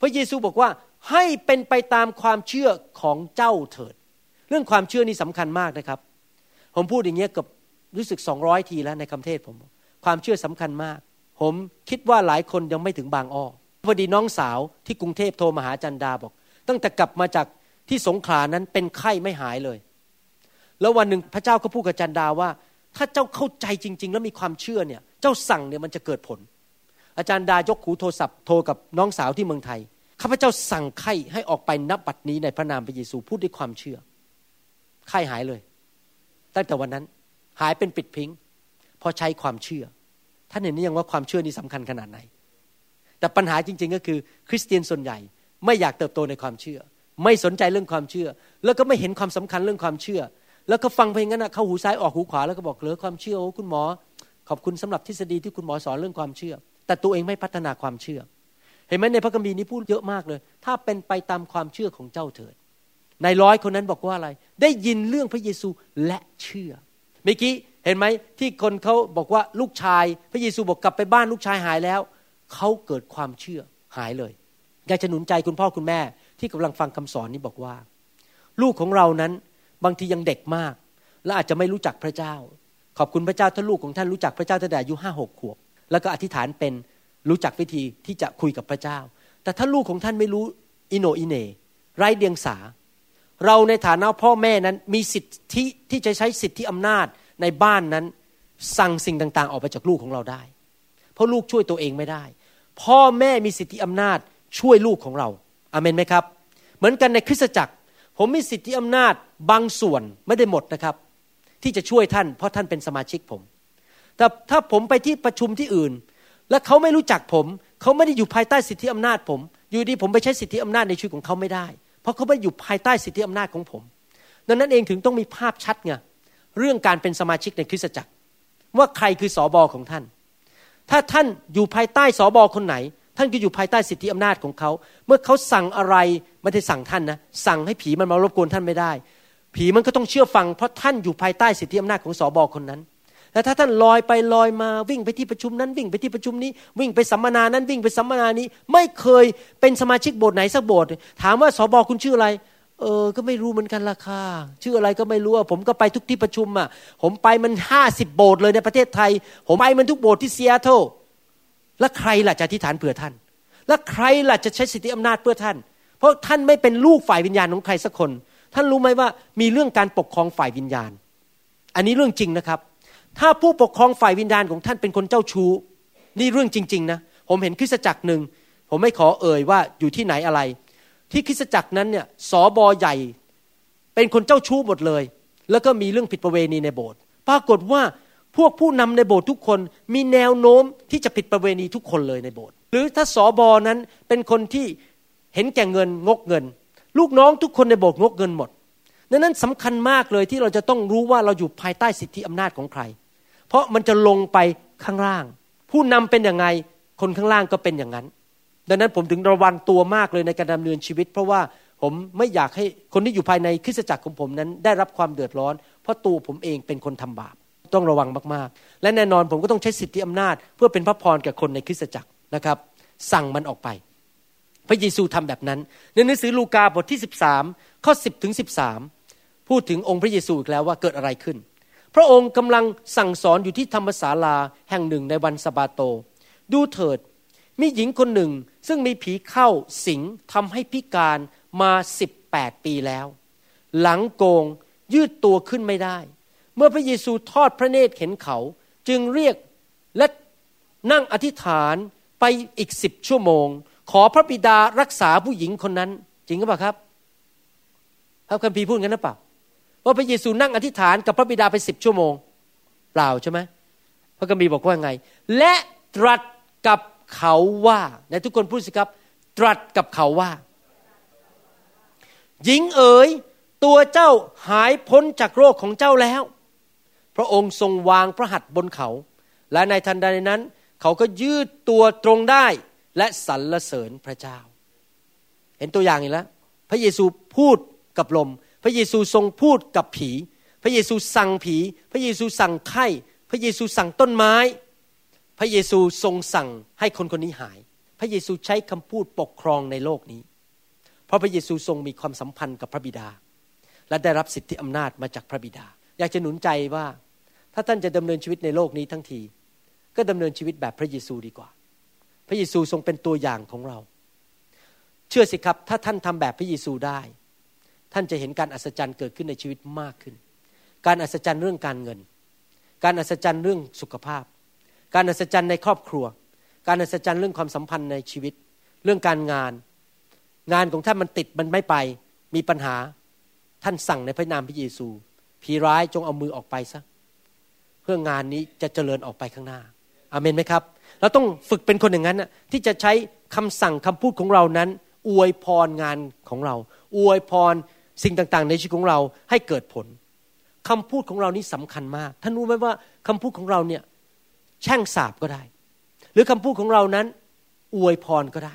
พระเยซูบอกว่าให้เป็นไปตามความเชื่อของเจ้าเถิด รื่องความเชื่อนี่สำคัญมากนะครับ ผมพูดอย่างเงี้ยเกับรู้สึกสองร้อยทีแล้วในคำเทศผม ความเชื่อสำคัญมาก ผมคิดว่าหลายคนยังไม่ถึงบางอ้อพอดีน้องสาวที่กรุงเทพโทรมาหาจันดาบอก ตั้งแต่กลับมาจากที่สงขลานั้นเป็นไข้ไม่หายเลย แล้ววันหนึ่งพระเจ้าก็พูดกับจันดาว่า ถ้าเจ้าเข้าใจจริง ๆ แล้วมีความเชื่อเนี่ย เจ้าสั่งเนี่ยมันจะเกิดผล อาจารย์ดายกหูโทรศัพท์โทรกับน้องสาวที่เมืองไทยข้าพเจ้าสั่งไข้ให้ออกไปนับบัดนี้ในพระนามพระเยซูพูดด้วยความเชื่อ ไข้หายเลย ตั้งแต่วันนั้นหายเป็นปิดพิงเพราะใช้ความเชื่อ ท่านเห็นนี่ยังว่าความเชื่อนี่สำคัญขนาดไหน แต่ปัญหาจริง ๆ ก็คือ คริสเตียนส่วนใหญ่ไม่อยากเติบโตในความเชื่อ ไม่สนใจเรื่องความเชื่อ แล้วก็ไม่เห็นความสำคัญเรื่องความเชื่อ แล้วก็ฟังเพลงนั้นเข้าหูซ้ายออกหูขวาแล้วก็บอกเหลือความเชื่อโอ้คุณหมอ ขอบคุณสำหรับทฤษฎีที่คุณหมอสอนเรื่องความเชื่อ แต่ตัวเองไม่พัฒนาความเชื่อ เห็นไหมในพระคัมภีร์นี้พูดเยอะมากเลย ถ้าเป็นไปตามความเชื่อของเจ้าเถิด นายร้อยคนนั้นบอกว่าอะไร ได้ยินเรื่องพระเยซูและเชื่อ เมื่อกี้เห็นไหมที่คนเขาบอกว่าลูกชาย พระเยซูบอกกลับไปบ้านลูกชายหายแล้วเขาเกิดความเชื่อหายเลยอยากจะหนุนใจคุณพ่อคุณแม่ ที่กำลังฟังคำสอนนี้บอกว่า ลูกของเรานั้นบางทียังเด็กมาก และอาจจะไม่รู้จักพระเจ้า ขอบคุณพระเจ้าถ้าลูกของท่านรู้จักพระเจ้าตั้งแต่อายุห้าหกขวบ แล้วก็อธิษฐานเป็นรู้จักวิธีที่จะคุยกับพระเจ้า แต่ถ้าลูกของท่านไม่รู้อิโนอิเน ไร้เดียงสา เราในฐานะพ่อแม่นั้นมีสิทธิที่จะใช้สิทธิอำนาจในบ้านนั้น สั่งสิ่งต่าง ๆ ออกไปจากลูกของเราได้ เพราะลูกช่วยตัวเองไม่ได้ พ่อแม่มีสิทธิอำนาจช่วยลูกของเราอาเมนไหมครับ เหมือนกันในคริสตจักร ผมมีสิทธิอำนาจบางส่วนไม่ได้หมดนะครับ ที่จะช่วยท่าน เพราะท่านเป็นสมาชิกผม แต่ถ้าผมไปที่ประชุมที่อื่น และเขาไม่รู้จักผม เขาไม่ได้อยู่ภายใต้สิทธิอำนาจผม อยู่ดีผมไปใช้สิทธิอำนาจในชีวิตของเขาไม่ได้ เพราะเขาไม่อยู่ภายใต้สิทธิอำนาจของผม ดังนั้นเองถึงต้องมีภาพชัดไงเรื่องการเป็นสมาชิกในคริสตจักร ว่าใครคือสอบอของท่าน ถ้าท่านอยู่ภายใต้สอบอคนไหน ท่านก็อยู่ภายใต้สิทธิอำนาจของเขา เมื่อเขาสั่งอะไรไม่ได้สั่งท่านนะสั่งให้ผีมันมารบกวนท่านไม่ได้ ผีมันก็ต้องเชื่อฟัง เพราะท่านอยู่ภายใต้สิทธิอำนาจของสอบอคนนั้น แต่ถ้าท่านลอยไปลอยมาวิ่งไปที่ประชุมนั้นวิ่งไปที่ประชุมนี้ วิ่งไปสัมมนานั้นวิ่งไปสัมมนานี้ ไม่เคยเป็นสมาชิกโบสถ์ไหนสักโบสถ์ถามว่าสอบอคุณชื่ออะไร เออ ก็ไม่รู้เหมือนกันราคาชื่ออะไรก็ไม่รู้ผมก็ไปทุกที่ประชุมอะ ผมไปมันห้าสิบโบสถ์เลยในประเทศไทย ผมไปมันทุกโบสถ์ที่เซีแอตเทิลแล้วใครล่ะจะอธิษฐานเผื่อท่าน แล้วใครล่ะจะใช้สิทธิอำนาจเพื่อท่าน เพราะท่านไม่เป็นลูกฝ่ายวิญญาณของใครสักคน ท่านรู้ไหมว่ามีเรื่องการปกครองฝ่ายวิญญาณ อันนี้เรื่องจริงนะครับ ถ้าผู้ปกครองฝ่ายวิญญาณของท่านเป็นคนเจ้าชู้ นี่เรื่องจริง ๆ นะ ผมเห็นคริสตจักรหนึ่ง ผมไม่ขอเอ่ยว่าอยู่ที่ไหนอะไร ที่คริสตจักรนั้นเนี่ยสอบอใหญ่ เป็นคนเจ้าชู้หมดเลย แล้วก็มีเรื่องผิดประเวณีในโบสถ์ปรากฏว่าพวกผู้นำในโบสถ์ทุกคนมีแนวโน้มที่จะผิดประเวณีทุกคนเลยในโบสถ์หรือถ้าสอบอนั้นเป็นคนที่เห็นแก่เงินงกเงิน ลูกน้องทุกคนในโบสถ์งกเงินหมดดังนั้นสำคัญมากเลยที่เราจะต้องรู้ว่าเราอยู่ภายใต้สิทธิอำนาจของใคร เพราะมันจะลงไปข้างล่าง ผู้นำเป็นอยังไงคนข้างล่างก็เป็นอย่างนั้น ดังนั้นผมถึงระวังตัวมากเลยในการดำเนินชีวิต เพราะว่าผมไม่อยากให้คนที่อยู่ภายในคริสตจักรของผมนั้น ได้รับความเดือดร้อน เพราะตัวผมเองเป็นคนทำบาปต้องระวังมากๆ และแน่นอนผมก็ต้องใช้สิทธิอำนาจ เพื่อเป็นพระพรแก่คนในคริสตจักรนะครับ สั่งมันออกไป พระเยซูทำแบบนั้น ในหนังสือลูกาบทที่ 13 ข้อ 10 ถึง 13 พูดถึงองค์พระเยซูอีกแล้วว่าเกิดอะไรขึ้น พระองค์กำลังสั่งสอนอยู่ที่ธรรมศาลาแห่งหนึ่งในวันสบาโต ดูเถิด มีหญิงคนหนึ่งซึ่งมีผีเข้าสิงทำให้พิการมาสิบแปดปีแล้ว หลังโกงยืดตัวขึ้นไม่ได้ เมื่อพระเยซูทอดพระเนตรเห็นเขา จึงเรียกและนั่งอธิษฐานไปอีกสิบชั่วโมง ขอพระบิดารักษาผู้หญิงคนนั้น จริงหรือเปล่าครับพระคัมภีร์พูดงั้นหรือเปล่า ว่าพระเยซูนั่งอธิษฐานกับพระบิดาไปสิบชั่วโมง เปล่าใช่ไหมพระกัมภีบอกว่าไง และตรัสกับเขาว่าในทุกคนพูดสิครับ ตรัสกับเขาว่า หญิงเอ๋ยตัวเจ้าหายพ้นจากโรคของเจ้าแล้ว พระองค์ทรงวางพระหัตถ์บนเขา และในทันใดนั้น เขาก็ยืดตัวตรงได้และสรรเสริญพระเจ้า เห็นตัวอย่างอีกแล้ว พระเยซูพูดกับลม พระเยซูทรงพูดกับผี พระเยซูสั่งผี พระเยซูสั่งไข้ พระเยซูสั่งต้นไม้ พระเยซูทรงสั่งให้คนคนนี้หาย พระเยซูใช้คำพูดปกครองในโลกนี้ เพราะพระเยซูทรงมีความสัมพันธ์กับพระบิดา และได้รับสิทธิอำนาจมาจากพระบิดา อยากจะหนุนใจว่าถ้าท่านจะดำเนินชีวิตในโลกนี้ทั้งที ก็ดำเนินชีวิตแบบพระเยซูดีกว่า พระเยซูทรงเป็นตัวอย่างของเรา เชื่อสิครับ ถ้าท่านทำแบบพระเยซูได้ ท่านจะเห็นการอัศจรรย์เกิดขึ้นในชีวิตมากขึ้น การอัศจรรย์เรื่องการเงิน การอัศจรรย์เรื่องสุขภาพ การอัศจรรย์ในครอบครัว การอัศจรรย์เรื่องความสัมพันธ์ในชีวิต เรื่องการงาน งานของท่านมันติดมันไม่ไป มีปัญหา ท่านสั่งในพระนามพระเยซู ผีร้ายจงเอามือออกไปซะ เพื่องานนี้จะเจริญออกไปข้างหน้า อาเมนไหมครับ เราต้องฝึกเป็นคนอย่างนั้นนะที่จะใช้คำสั่งคำพูดของเรานั้น อวยพรงานของเรา อวยพร สิ่งต่างๆ ในชีวิตของเราให้เกิดผลคำพูดของเรานี้สำคัญมาก ท่านรู้ไหมว่าคำพูดของเราเนี่ยแช่งสาบก็ได้ หรือคำพูดของเรานั้นอวยพรก็ได้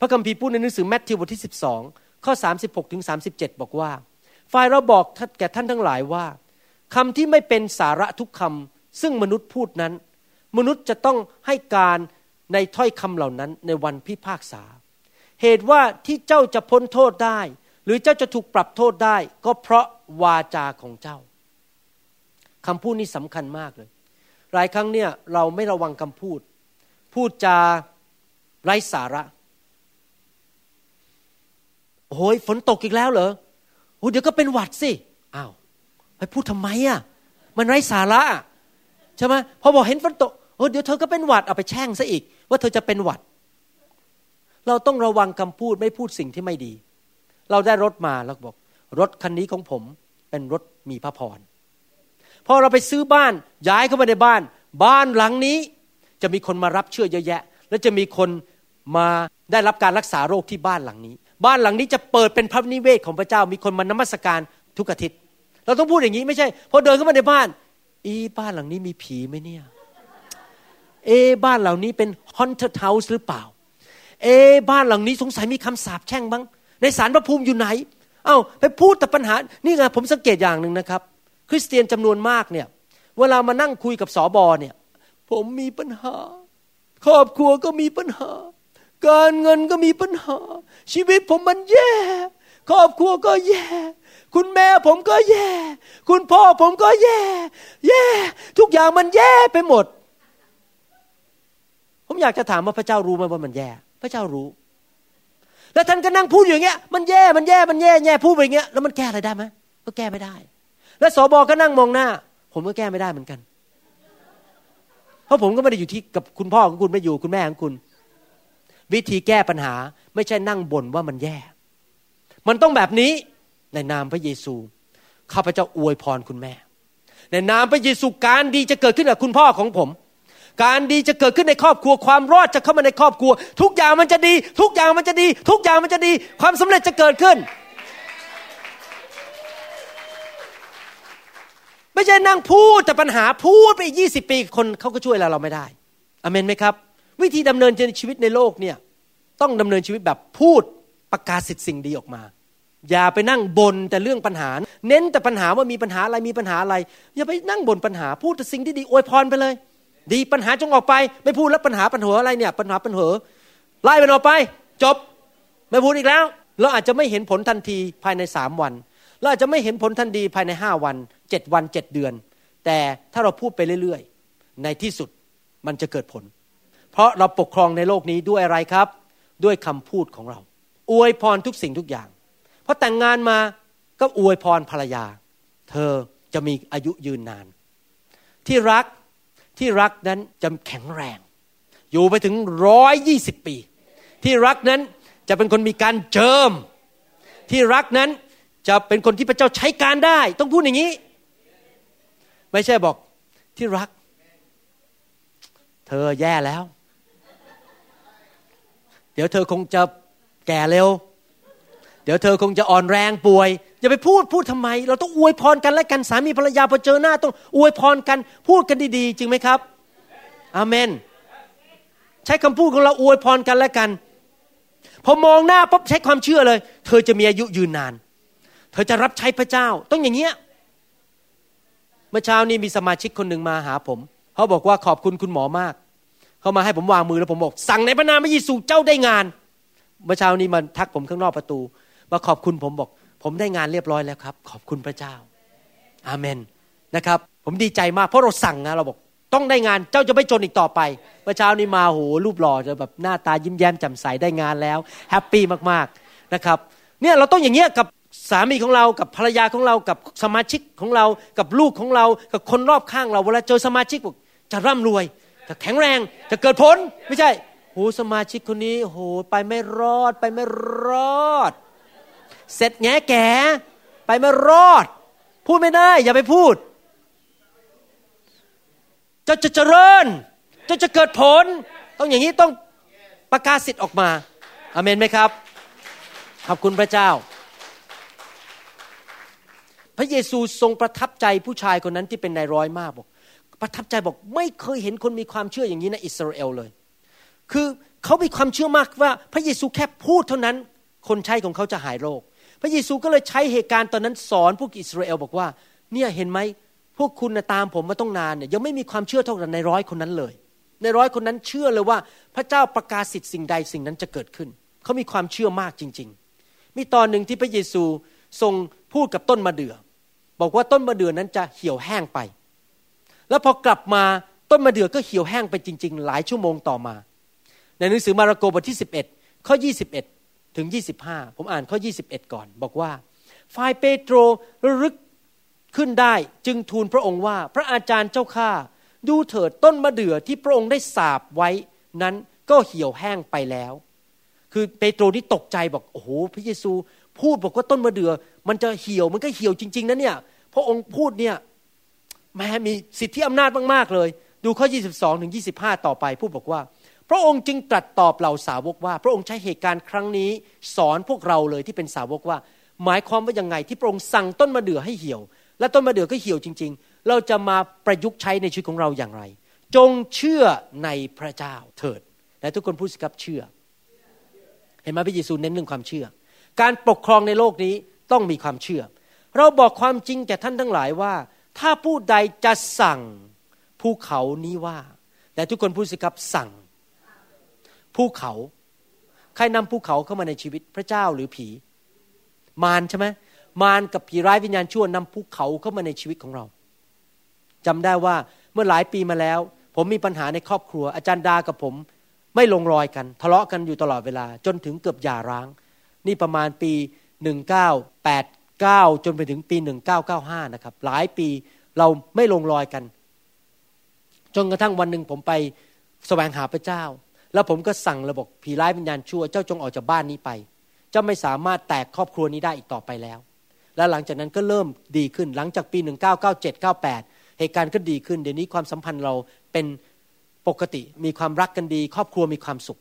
พระคัมภีร์พูดในหนังสือแมทธิวบทที่ 12 ข้อ 36ถึง37 บอกว่า ฝ่ายเราบอกแก่ท่านทั้งหลายว่าคำที่ไม่เป็นสาระทุกคำซึ่งมนุษย์พูดนั้น มนุษย์จะต้องให้การในถ้อยคำเหล่านั้นในวันพิพากษา เหตุว่าที่เจ้าจะพ้นโทษได้ หรือเจ้าจะถูกปรับโทษได้ ก็เพราะวาจาของเจ้าคำพูดนี้สำคัญมากเลย หลายครั้งเนี่ยเราไม่ระวังคำพูด พูดจาไร้สาระโอ้ยฝนตกอีกแล้วเหรอโอ้เดี๋ยวก็เป็นหวัดสิอ้าวไปพูดทำไมอะมันไร้สาระใช่ไหมพอบอกเห็นฝนตกโอ้เดี๋ยวเธอก็เป็นหวัดเอาไปแช่งซะอีก ว่าเธอจะเป็นหวัด เราต้องระวังคำพูดไม่พูดสิ่งที่ไม่ดี เราได้รถมาแล้วบอก รถคันนี้ของผมเป็นรถมีพระพรพอเราไปซื้อบ้านย้ายเข้ามาในบ้าน บ้านหลังนี้ จะมีคนมารับเชื่อเยอะแยะ และจะมีคนมาได้รับการรักษาโรคที่บ้านหลังนี้ บ้านหลังนี้จะเปิดเป็นพระนิเวศของพระเจ้า มีคนมานมัสการทุกอาทิตย์ เราต้องพูดอย่างนี้ไม่ใช่พอเดินเข้ามาในบ้าน อีบ้านหลังนี้มีผีไหมเนี่ย เอบ้านเหล่านี้เป็น haunted house หรือเปล่า เอบ้านหลังนี้สงสัยมีคำสาปแช่งบ้าง ในสารพระภูมิอยู่ไหน เอา้าไปพูดแต่ปัญหา นี่ไงผมสังเกตอย่างหนึ่งนะครับ คริสเตียนจำนวนมากเนี่ย เวลามานั่งคุยกับสอบอเนี่ย ผมมีปัญหา ครอบครัวก็มีปัญหา การเงินก็มีปัญหา ชีวิตผมมันแย่ ครอบครัวก็แย่ คุณแม่ผมก็แย่ คุณพ่อผมก็แย่ แย่ ทุกอย่างมันแย่ไปหมด ผมอยากจะถามว่าพระเจ้ารู้ไหมว่ามันแย่ พระเจ้ารู้ แล้วท่านก็นั่งพูดอย่างเงี้ย มันแย่ มันแย่ มันแย่แย่พูดไปอย่างเงี้ย แล้วมันแก้อะไรได้ไหมก็แก้ไม่ได้ แล้วสบก็นั่งมองหน้า ผมก็แก้ไม่ได้เหมือนกัน เพราะผมก็ไม่ได้อยู่ที่กับคุณพ่อของคุณไม่อยู่คุณแม่ของคุณ วิธีแก้ปัญหาไม่ใช่นั่งบ่นว่ามันแย่ มันต้องแบบนี้ในนามพระเยซู ข้าพเจ้าอวยพรคุณแม่ ในนามพระเยซูการดีจะเกิดขึ้นกับคุณพ่อของผม การดีจะเกิดขึ้นในครอบครัว ความรอดจะเข้ามาในครอบครัว ทุกอย่างมันจะดี ทุกอย่างมันจะดี ทุกอย่างมันจะดี ความสำเร็จจะเกิดขึ้น ไม่ใช่นั่งพูดแต่ปัญหาพูดไปอีกยี่สิบปีคนเขาก็ช่วยเราเราไม่ได้อเมนไหมครับ วิธีดำเนินชีวิตในโลกเนี่ยต้องดำเนินชีวิตแบบพูดประกาศสิทธิ์สิ่งดีออกมา อย่าไปนั่งบนแต่เรื่องปัญหา เน้นแต่ปัญหาว่ามีปัญหาอะไรมีปัญหาอะไร อย่าไปนั่งบนปัญหาพูดแต่สิ่งที่ดีอวยพรไปเลย ดีปัญหาจงออกไป ไม่พูดแล้วปัญหาปัญหาอะไรเนี่ย ปัญหาปัญหาไล่มันออกไป จบ ไม่พูดอีกแล้ว เราอาจจะไม่เห็นผลทันทีภายในสามวันเราอาจจะไม่เห็นผลทันทีภายในห้าวันเจ็ดวันเจ็ดเดือน แต่ถ้าเราพูดไปเรื่อยๆ ในที่สุดมันจะเกิดผล เพราะเราปกครองในโลกนี้ด้วยอะไรครับ ด้วยคำพูดของเรา อวยพรทุกสิ่งทุกอย่างพอแต่งงานมาก็อวยพรภรรยา เธอจะมีอายุยืนนาน ที่รัก ที่รักนั้นจะแข็งแรง อยู่ไปถึงร้อยยี่สิบปี ที่รักนั้นจะเป็นคนมีการเจิม ที่รักนั้นจะเป็นคนที่พระเจ้าใช้การได้ ต้องพูดอย่างนี้ ไม่ใช่บอกที่รัก เธอแย่แล้ว เดี๋ยวเธอคงจะแก่เร็ว เดี๋ยวเธอคงจะอ่อนแรงป่วย อย่าไปพูดพูดทำไม เราต้องอวยพรกันและกันสามีภรรยาพอเจอหน้าต้องอวยพรกัน พูดกันดีๆ จริงไหมครับอาเมน ใช้คำพูดของเราอวยพรกันและกัน พอมองหน้าปุ๊บใช้ความเชื่อเลย เธอจะมีอายุยืนนาน เธอจะรับใช้พระเจ้า ต้องอย่างเงี้ยเมื่อเช้านี้มีสมาชิกคนหนึ่งมาหาผมเขาบอกว่าขอบคุณคุณหมอมาก เขามาให้ผมวางมือแล้วผมบอกสั่งในพระนามพระเยซูเจ้าได้งาน เมื่อเช้านี้มันทักผมข้างนอกประตูมาขอบคุณผมบอก ผมได้งานเรียบร้อยแล้วครับ ขอบคุณพระเจ้า อาเมนนะครับ ผมดีใจมากเพราะเราสั่งนะเราบอกต้องได้งานเจ้าจะไม่จนอีกต่อไปเมื่อเช้านี้มาโหรูปหล่อจะแบบหน้าตายิ้มแย้มแจ่มใสได้งานแล้ว happy มากๆนะครับเนี่ยเราต้องอย่างเงี้ยกับสามีของเรากับภรรยาของเรากับสมาชิกของเรากับลูกของเรา กับคนรอบข้างเราเวลาเจอสมาชิกบอกจะร่ำรวย จะแข็งแรงจะเกิดผลไม่ใช่โหสมาชิกคนนี้โหไปไม่รอดไปไม่รอด เสร็จแง่แก่ไปไม่รอด พูดไม่ได้ อย่าไปพูดจะจะเจริญจะจะเกิดผล ต้องอย่างนี้ต้องประกาศสิทธิ์ออกมาอเมนไหมครับ ขอบคุณพระเจ้า พระเยซูทรงประทับใจผู้ชายคนนั้นที่เป็นนายร้อยมากบอก ประทับใจบอกไม่เคยเห็นคนมีความเชื่ออย่างนี้ในอิสราเอลเลย คือเขามีความเชื่อมากว่า พระเยซูแค่พูดเท่านั้น คนใช้ของเขาจะหายโรค พระเยซูก็เลยใช้เหตุการณ์ตอนนั้นสอนพวกอิสราเอลบอกว่า เนี่ยเห็นไหมพวกคุณตามผมมาต้องนานเนี่ยยังไม่มีความเชื่อเท่ากับในร้อยคนนั้นเลย ในร้อยคนนั้นเชื่อเลยว่า พระเจ้าประกาศสิทธิ์สิ่งใดสิ่งนั้นจะเกิดขึ้น เขามีความเชื่อมากจริง ๆ มีตอนหนึ่งที่พระเยซูทรงพูดกับต้นมะเดื่อบอกว่าต้นมะเดื่อนั้นจะเหี่ยวแห้งไป แล้วพอกลับมาต้นมะเดื่อก็เหี่ยวแห้งไปจริง ๆ หลายชั่วโมงต่อมา ในหนังสือมาระโกบทที่ 11 ข้อ 21 ถึง 25 ผมอ่านข้อ 21 ก่อน บอกว่า ฝ่ายเปโตรระลึกขึ้นได้จึงทูลพระองค์ว่าพระอาจารย์เจ้าข้าดูเถิดต้นมะเดื่อที่พระองค์ได้สาบไว้นั้นก็เหี่ยวแห้งไปแล้ว คือเปโตรนี่ตกใจบอกโอ้โหพระเยซู พูดบอกว่าต้นมะเดื่อมันจะเหี่ยวมันก็เหี่ยวจริง ๆนะเนี่ยพระองค์พูดเนี่ยแม้มีสิทธิอำนาจมากๆเลย ดูข้อ 22ถึง25 ต่อไป พูดบอกว่า ระองค์จึงตรัสตอบเหล่าสาวกว่า พระองค์ใช้เหตุการณ์ครั้งนี้ สอนพวกเราเลยที่เป็นสาวกว่า หมายความว่ายังไงที่พระองค์สั่งต้นมะเดื่อให้เหี่ยว และต้นมะเดื่อก็เหี่ยวจริง ๆ เราจะมาประยุกต์ใช้ในชีวิตของเราอย่างไร จงเชื่อในพระเจ้าเถิดและทุกคนพูดสิครับเชื่อ เห็นไหมพระเยซูเน้นเรื่องความเชื่อ การปกครองในโลกนี้ต้องมีความเชื่อ เราบอกความจริงแก่ท่านทั้งหลายว่า ถ้าผู้ใดจะสั่งภูเขานี้ว่า แต่ทุกคนพูดสิครับสั่ง ภูเขา ใครนำภูเขาเข้ามาในชีวิตพระเจ้าหรือผี มารใช่ไหมมารกับผีร้ายวิญญาณชั่วนำภูเขาเข้ามาในชีวิตของเราจำได้ว่าเมื่อหลายปีมาแล้ว ผมมีปัญหาในครอบครัว อาจารย์ดากับผมไม่ลงรอยกัน ทะเลาะกันอยู่ตลอดเวลา จนถึงเกือบหย่าร้าง นี่ประมาณปี 1989 จนไปถึงปี 1995 นะครับ หลายปีเราไม่ลงรอยกัน จนกระทั่งวันหนึ่งผมไปแสวงหาพระเจ้า แล้วผมก็สั่งระบบผีร้ายวิญญาณชั่วเจ้าจงออกจากบ้านนี้ไป เจ้าไม่สามารถแตกครอบครัวนี้ได้อีกต่อไปแล้ว และหลังจากนั้นก็เริ่มดีขึ้นหลังจากปี 1997 98 เหตุการณ์ก็ดีขึ้น เดี๋ยวนี้ความสัมพันธ์เราเป็นปกติมีความรักกันดี ครอบครัวมีความสุข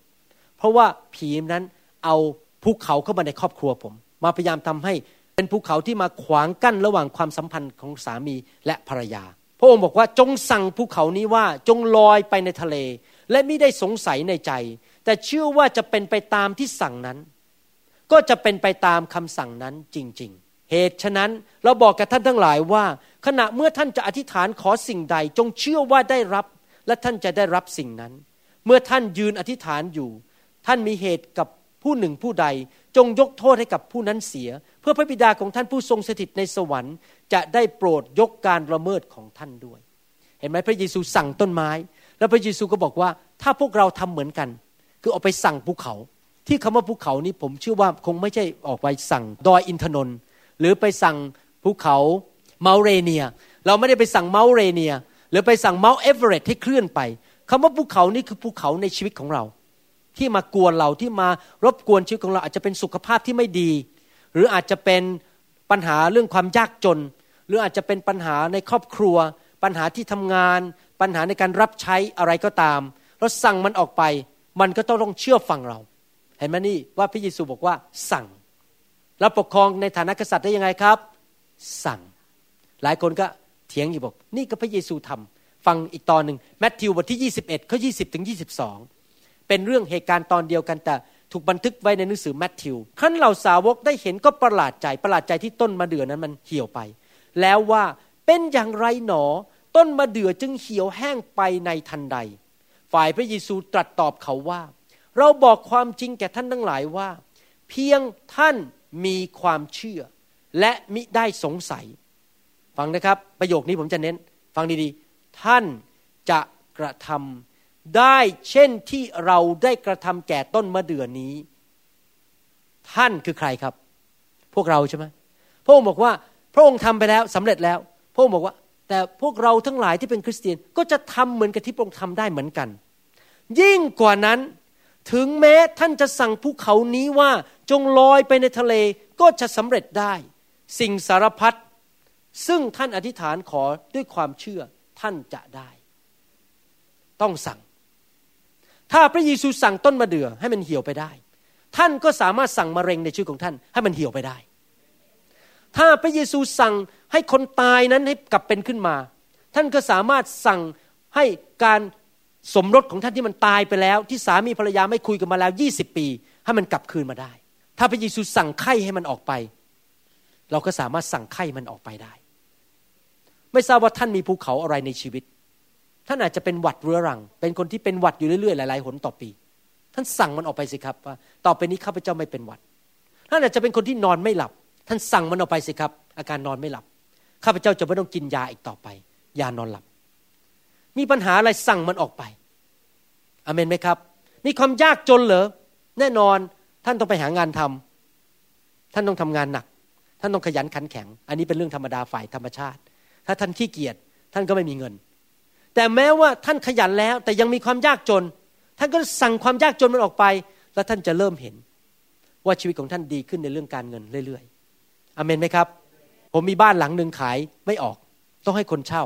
เพราะว่าผีนั้นเอาภูเขาเข้ามาในครอบครัวผม มาพยายามทำให้เป็นภูเขาที่มาขวางกั้นระหว่างความสัมพันธ์ของสามีและภรรยา พระองค์บอกว่าจงสั่งภูเขานี้ว่าจงลอยไปในทะเล และไม่ได้สงสัยในใจ แต่เชื่อว่าจะเป็นไปตามที่สั่งนั้น ก็จะเป็นไปตามคำสั่งนั้นจริง ๆ เหตุฉะนั้นเราบอกกับท่านทั้งหลายว่า ขณะเมื่อท่านจะอธิษฐานขอสิ่งใด จงเชื่อว่าได้รับ และท่านจะได้รับสิ่งนั้น เมื่อท่านยืนอธิษฐานอยู่ ท่านมีเหตุกับผู้หนึ่งผู้ใด จงยกโทษให้กับผู้นั้นเสีย เพื่อพระบิดาของท่านผู้ทรงสถิตในสวรรค์จะได้โปรดยกการละเมิดของท่านด้วย เห็นไหมพระเยซูสั่งต้นไม้ แล้วพระเยซูก็บอกว่าถ้าพวกเราทำเหมือนกัน คือเอาไปสั่งภูเขา ที่คำว่าภูเขานี้ผมเชื่อว่าคงไม่ใช่ออกไปสั่งดอยอินทนนท์หรือไปสั่งภูเขาเมาเรเนีย เราไม่ได้ไปสั่งเมาเรเนีย หรือไปสั่งเมาเอเวอเรสต์ให้เคลื่อนไปคำว่าภูเขานี่คือภูเขาในชีวิตของเรา ที่มากวนเราที่มารบกวนชีวิตของเรา อาจจะเป็นสุขภาพที่ไม่ดี หรืออาจจะเป็นปัญหาเรื่องความยากจน หรืออาจจะเป็นปัญหาในครอบครัว ปัญหาที่ทำงาน ปัญหาในการรับใช้อะไรก็ตาม เราสั่งมันออกไป มันก็ต้องต้องเชื่อฟังเรา เห็นไหมนี่ว่าพระเยซูบอกว่าสั่งแล้วปกครองในฐานะกษัตริย์ได้ยังไงครับ สั่ง หลายคนก็เถียงอยู่บอก นี่ก็พระเยซูทำฟังอีกตอนหนึ่งแมทธิวบทที่ 21ข้อ20 ถึง 22 เป็นเรื่องเหตุการณ์ตอนเดียวกันแต่ถูกบันทึกไว้ในหนังสือแมทธิวขั้นเหล่าสาวกได้เห็นก็ประหลาดใจประหลาดใจที่ต้นมะเดื่อนั้นมันเหี่ยวไป แล้วว่าเป็นอย่างไรหนอ ต้นมะเดื่อจึงเหี่ยวแห้งไปในทันใด ฝ่ายพระเยซูตรัสตอบเขาว่า เราบอกความจริงแก่ท่านทั้งหลายว่า เพียงท่านมีความเชื่อ และมิได้สงสัย ฟังนะครับ ประโยคนี้ผมจะเน้น ฟังดีๆ ท่านจะกระทำได้เช่นที่เราได้กระทำแก่ต้นมะเดื่อนี้ ท่านคือใครครับ พวกเราใช่ไหมพระองค์บอกว่า พระองค์ทำไปแล้วสำเร็จแล้ว พระองค์บอกว่า แต่พวกเราทั้งหลายที่เป็นคริสเตียนก็จะทำเหมือนกับที่พระองค์ทำได้เหมือนกัน ยิ่งกว่านั้นถึงแม้ท่านจะสั่งภูเขานี้ว่าจงลอยไปในทะเลก็จะสำเร็จได้ สิ่งสารพัดซึ่งท่านอธิษฐานขอด้วยความเชื่อท่านจะได้ ต้องสั่ง ถ้าพระเยซูสั่งต้นมะเดื่อให้มันเหี่ยวไปได้ ท่านก็สามารถสั่งมะเร็งในชีวิตของท่านให้มันเหี่ยวไปได้ ถ้าพระเยซูสั่งให้คนตายนั้นให้กลับเป็นขึ้นมา ท่านก็สามารถสั่งให้การสมรสของท่านที่มันตายไปแล้ว ที่สามีภรรยาไม่คุยกันมาแล้วยี่สิบปี ให้มันกลับคืนมาได้ ถ้าพระเยซูสั่งไข้ให้มันออกไป เราก็สามารถสั่งไข้มันออกไปได้ ไม่ทราบว่าท่านมีภูเขาอะไรในชีวิต ท่านอาจจะเป็นหวัดเรื้อรัง เป็นคนที่เป็นหวัดอยู่เรื่อยๆหลายๆหนต่อปี ท่านสั่งมันออกไปสิครับว่าต่อไปนี้ข้าพเจ้าไม่เป็นหวัดท่านอาจจะเป็นคนที่นอนไม่หลับ ท่านสั่งมันออกไปสิครับ อาการนอนไม่หลับ ข้าพเจ้าจะไม่ต้องกินยาอีกต่อไป ยานอนหลับ มีปัญหาอะไรสั่งมันออกไปอเมนไหมครับ มีความยากจนเหรอแน่นอนท่านต้องไปหางานทำท่านต้องทำงานหนัก ท่านต้องขยันขันแข็ง อันนี้เป็นเรื่องธรรมดาฝ่ายธรรมชาติ ถ้าท่านขี้เกียจท่านก็ไม่มีเงิน แต่แม้ว่าท่านขยันแล้ว แต่ยังมีความยากจน ท่านก็สั่งความยากจนมันออกไป แล้วท่านจะเริ่มเห็น ว่าชีวิตของท่านดีขึ้นในเรื่องการเงินเรื่อย อเมนไหมครับ ผมมีบ้านหลังหนึ่งขายไม่ออก ต้องให้คนเช่า